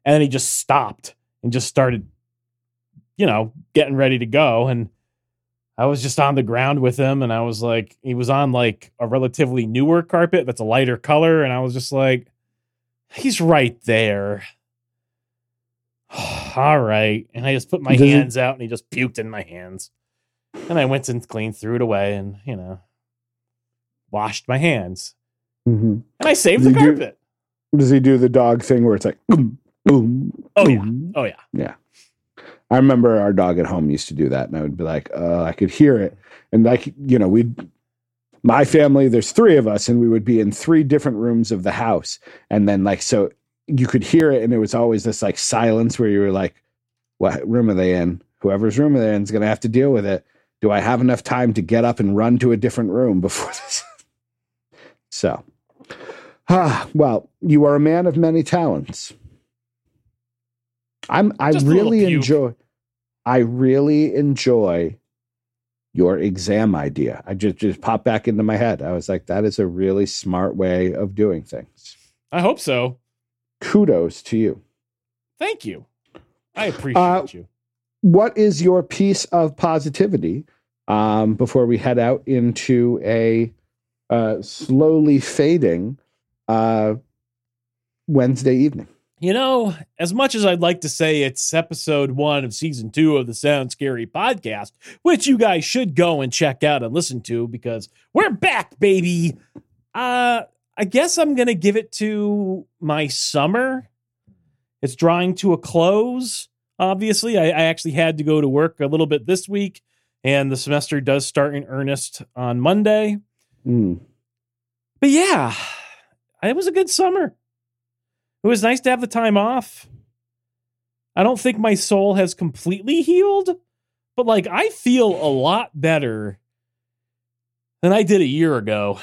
And then he just stopped and just started, you know, getting ready to go. And I was just on the ground with him, and I was like, he was on like a relatively newer carpet that's a lighter color, and I was just like, he's right there. All right. And I just put my Does it- hands out and he just puked in my hands. And I went and cleaned, threw it away, and, you know, washed my hands. Mm-hmm. And I saved the Did you- carpet. Does he do the dog thing where it's like boom, boom? Oh, yeah. Oh, yeah. Yeah. I remember our dog at home used to do that, and I would be like, uh, I could hear it, and like you know, we'd my family. There's three of us, and we would be in three different rooms of the house, and then like so you could hear it, and it was always this like silence where you were like, what room are they in? Whoever's room they're in is going to have to deal with it. Do I have enough time to get up and run to a different room before this? so, ah, well, you are a man of many talents. I'm. I Just really enjoy. I really enjoy your exam idea. I just just popped back into my head. I was like, that is a really smart way of doing things. I hope so. Kudos to you. Thank you. I appreciate Uh, you. What is your piece of positivity um, before we head out into a uh, slowly fading uh, Wednesday evening? You know, as much as I'd like to say it's episode one of season two of the Sound Scary podcast, which you guys should go and check out and listen to because we're back, baby. Uh, I guess I'm going to give it to my summer. It's drawing to a close. Obviously, I, I actually had to go to work a little bit this week, and the semester does start in earnest on Monday. Mm. But yeah, it was a good summer. It was nice to have the time off. I don't think my soul has completely healed, but like I feel a lot better than I did a year ago.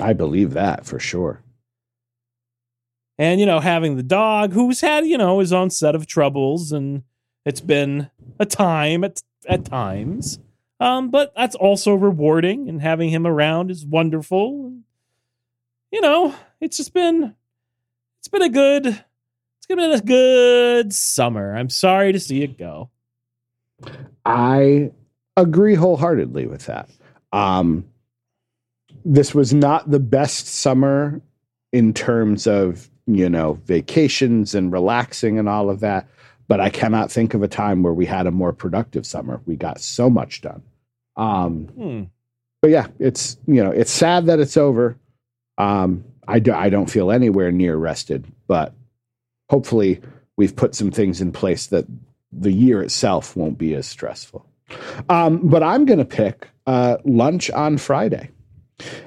I believe that for sure. And you know, having the dog who's had, you know, his own set of troubles and it's been a time at at times. Um, but that's also rewarding and having him around is wonderful. And, You know, it's just been it's been a good it's been a good summer. I'm sorry to see it go. I agree wholeheartedly with that. Um, this was not the best summer in terms of, you know, vacations and relaxing and all of that. But I cannot think of a time where we had a more productive summer. We got so much done. Um, Hmm. but yeah, it's, you know, it's sad that it's over. Um, I, do, I don't feel anywhere near rested, but hopefully we've put some things in place that the year itself won't be as stressful. Um, but I'm going to pick uh, lunch on Friday.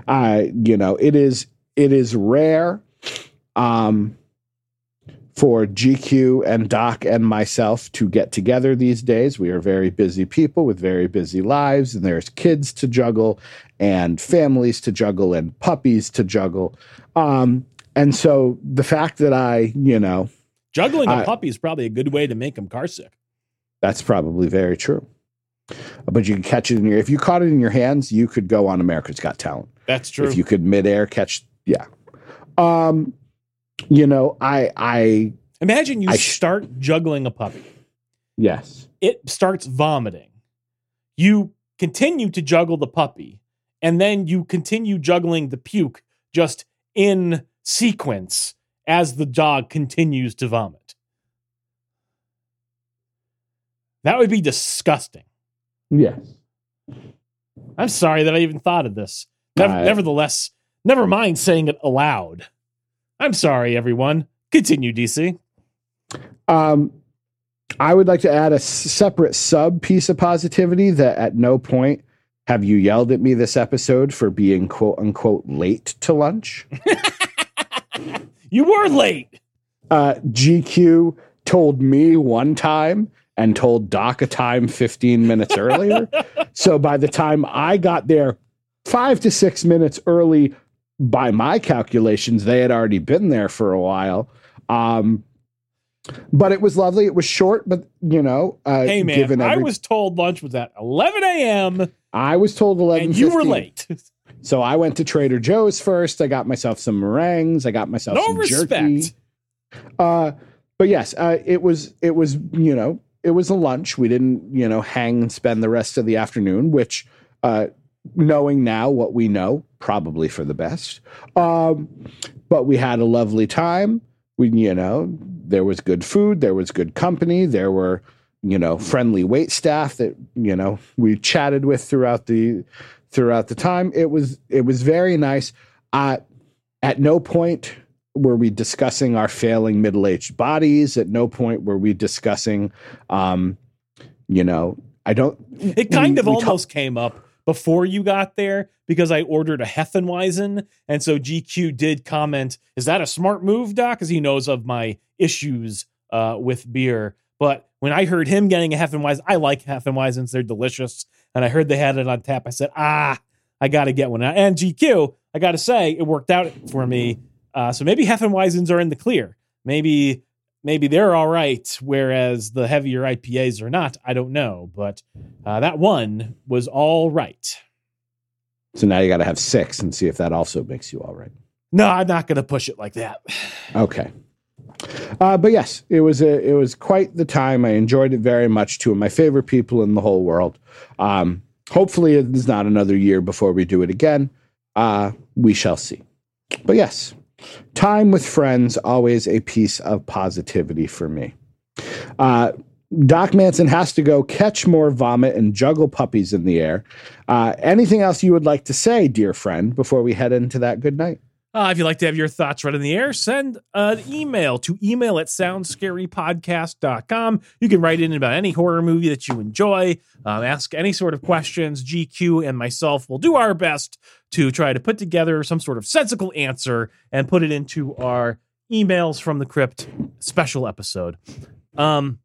I, you know, it is it is rare um, for GQ and Doc and myself to get together these days. We are very busy people with very busy lives, and there's kids to juggle, and families to juggle, and puppies to juggle. Um, and so the fact that I, you know, Juggling a I- puppy is probably a good way to make him car sick. that's probably very true. But you can catch it in your, if you caught it in your hands, you could go on America's Got Talent. That's true. If you could midair catch, yeah. Um, you know, I, I, Imagine you I sh- start juggling a puppy. yes. It starts vomiting. You continue to juggle the puppy, and then you continue juggling the puke just in sequence as the dog continues to vomit. That would be disgusting. Yes. I'm sorry that I even thought of this. I- nevertheless, never mind saying it aloud. I'm sorry, everyone. Continue, DC. Um, I would like to add a separate sub piece of positivity that at no point have you yelled at me this episode for being quote unquote late to lunch. You were late. Uh, GQ told me one time and told Doc a time 15 minutes earlier. so by the time I got there five to six minutes early, by my calculations, they had already been there for a while. Um, but it was lovely. It was short, but you know, uh, Hey, man, given I was told lunch was at 11 a.m. I was told 11 and you were late. So I went to Trader Joe's first. I got myself some meringues. I got myself No some respect. jerky. Uh, but yes, uh, it was it was you know it was a lunch. We didn't you know hang and spend the rest of the afternoon, which uh, knowing now what we know, probably for the best. Um, but we had a lovely time. We you know there was good food, there was good company, there were you know friendly wait staff that you know we chatted with throughout the throughout the time. It was it was very nice. Uh, at no point were we discussing our failing middle-aged bodies. At no point were we discussing, um, you know, I don't. It kind we- of we almost came up before you got there because I ordered a Hefeweizen. And so GQ did comment, Is that a smart move, Doc? Because he knows of my issues uh, with beer. But when I heard him getting a Hefeweizen, I like Hefeweizens. They're delicious. And I heard they had it on tap. I said, Ah, I got to get one. And GQ, I got to say, it worked out for me. Uh, so maybe Hefeweizens are in the clear. Maybe. Maybe they're all right, whereas the heavier IPAs are not. I don't know, but uh, that one was all right. So now you got to have six and see if that also makes you all right. No, I'm not going to push it like that. Okay. Uh, but yes, it was a it was quite the time. I enjoyed it very much. Two of my favorite people in the whole world. Um, hopefully, it's not another year before we do it again. Uh, we shall see. But yes, time with friends always a piece of positivity for me. Uh, Doc Manson has to go catch more vomit and juggle puppies in the air. Uh, anything else you would like to say, dear friend, before we head into that good night? Uh, if you'd like to have your thoughts read in the air, send an email to email at soundscarypodcast.com. You can write in about any horror movie that you enjoy, um, ask any sort of questions. GQ and myself will do our best to try to put together some sort of sensical answer and put it into our emails from the crypt special episode. Um,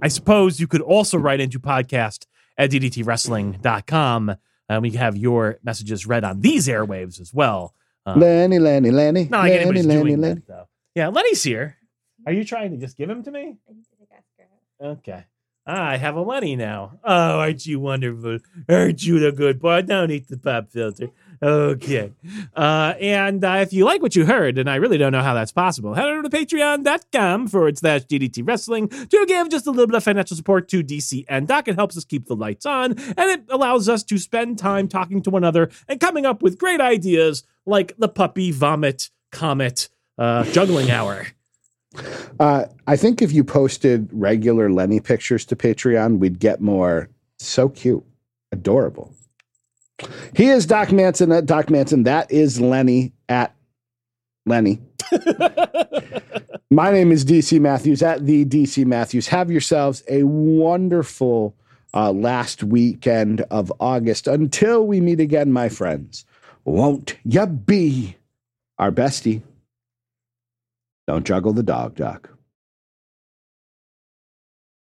I suppose you could also write into podcast at ddtwrestling.com and we can have your messages read on these airwaves as well. Um, Lenny, Lenny, Lenny. not like Lenny, anybody's Lenny, doing Lenny. that, though. Yeah, Lenny's here. Are you trying to just give him to me? I need to take Oscar out. Okay. Ah, I have a Lenny now. Oh, aren't you wonderful? Aren't you the good boy? Don't eat the pop filter. Okay. Uh, and uh, if you like what you heard, and I really don't know how that's possible, head over to patreon.com forward slash DDT Wrestling to give just a little bit of financial support to DC and Doc. It helps us keep the lights on, and it allows us to spend time talking to one another and coming up with great ideas like the puppy vomit comet uh, juggling hour. Uh, I think if you posted regular Lenny pictures to Patreon, we'd get more. So cute, adorable. He is Doc Manson at Doc Manson. That is Lenny at Lenny. My name is DC Matthews at the DC Matthews. Have yourselves a wonderful uh, last weekend of August. Until we meet again, my friends, won't ya be our bestie? Don't juggle the dog, Doc.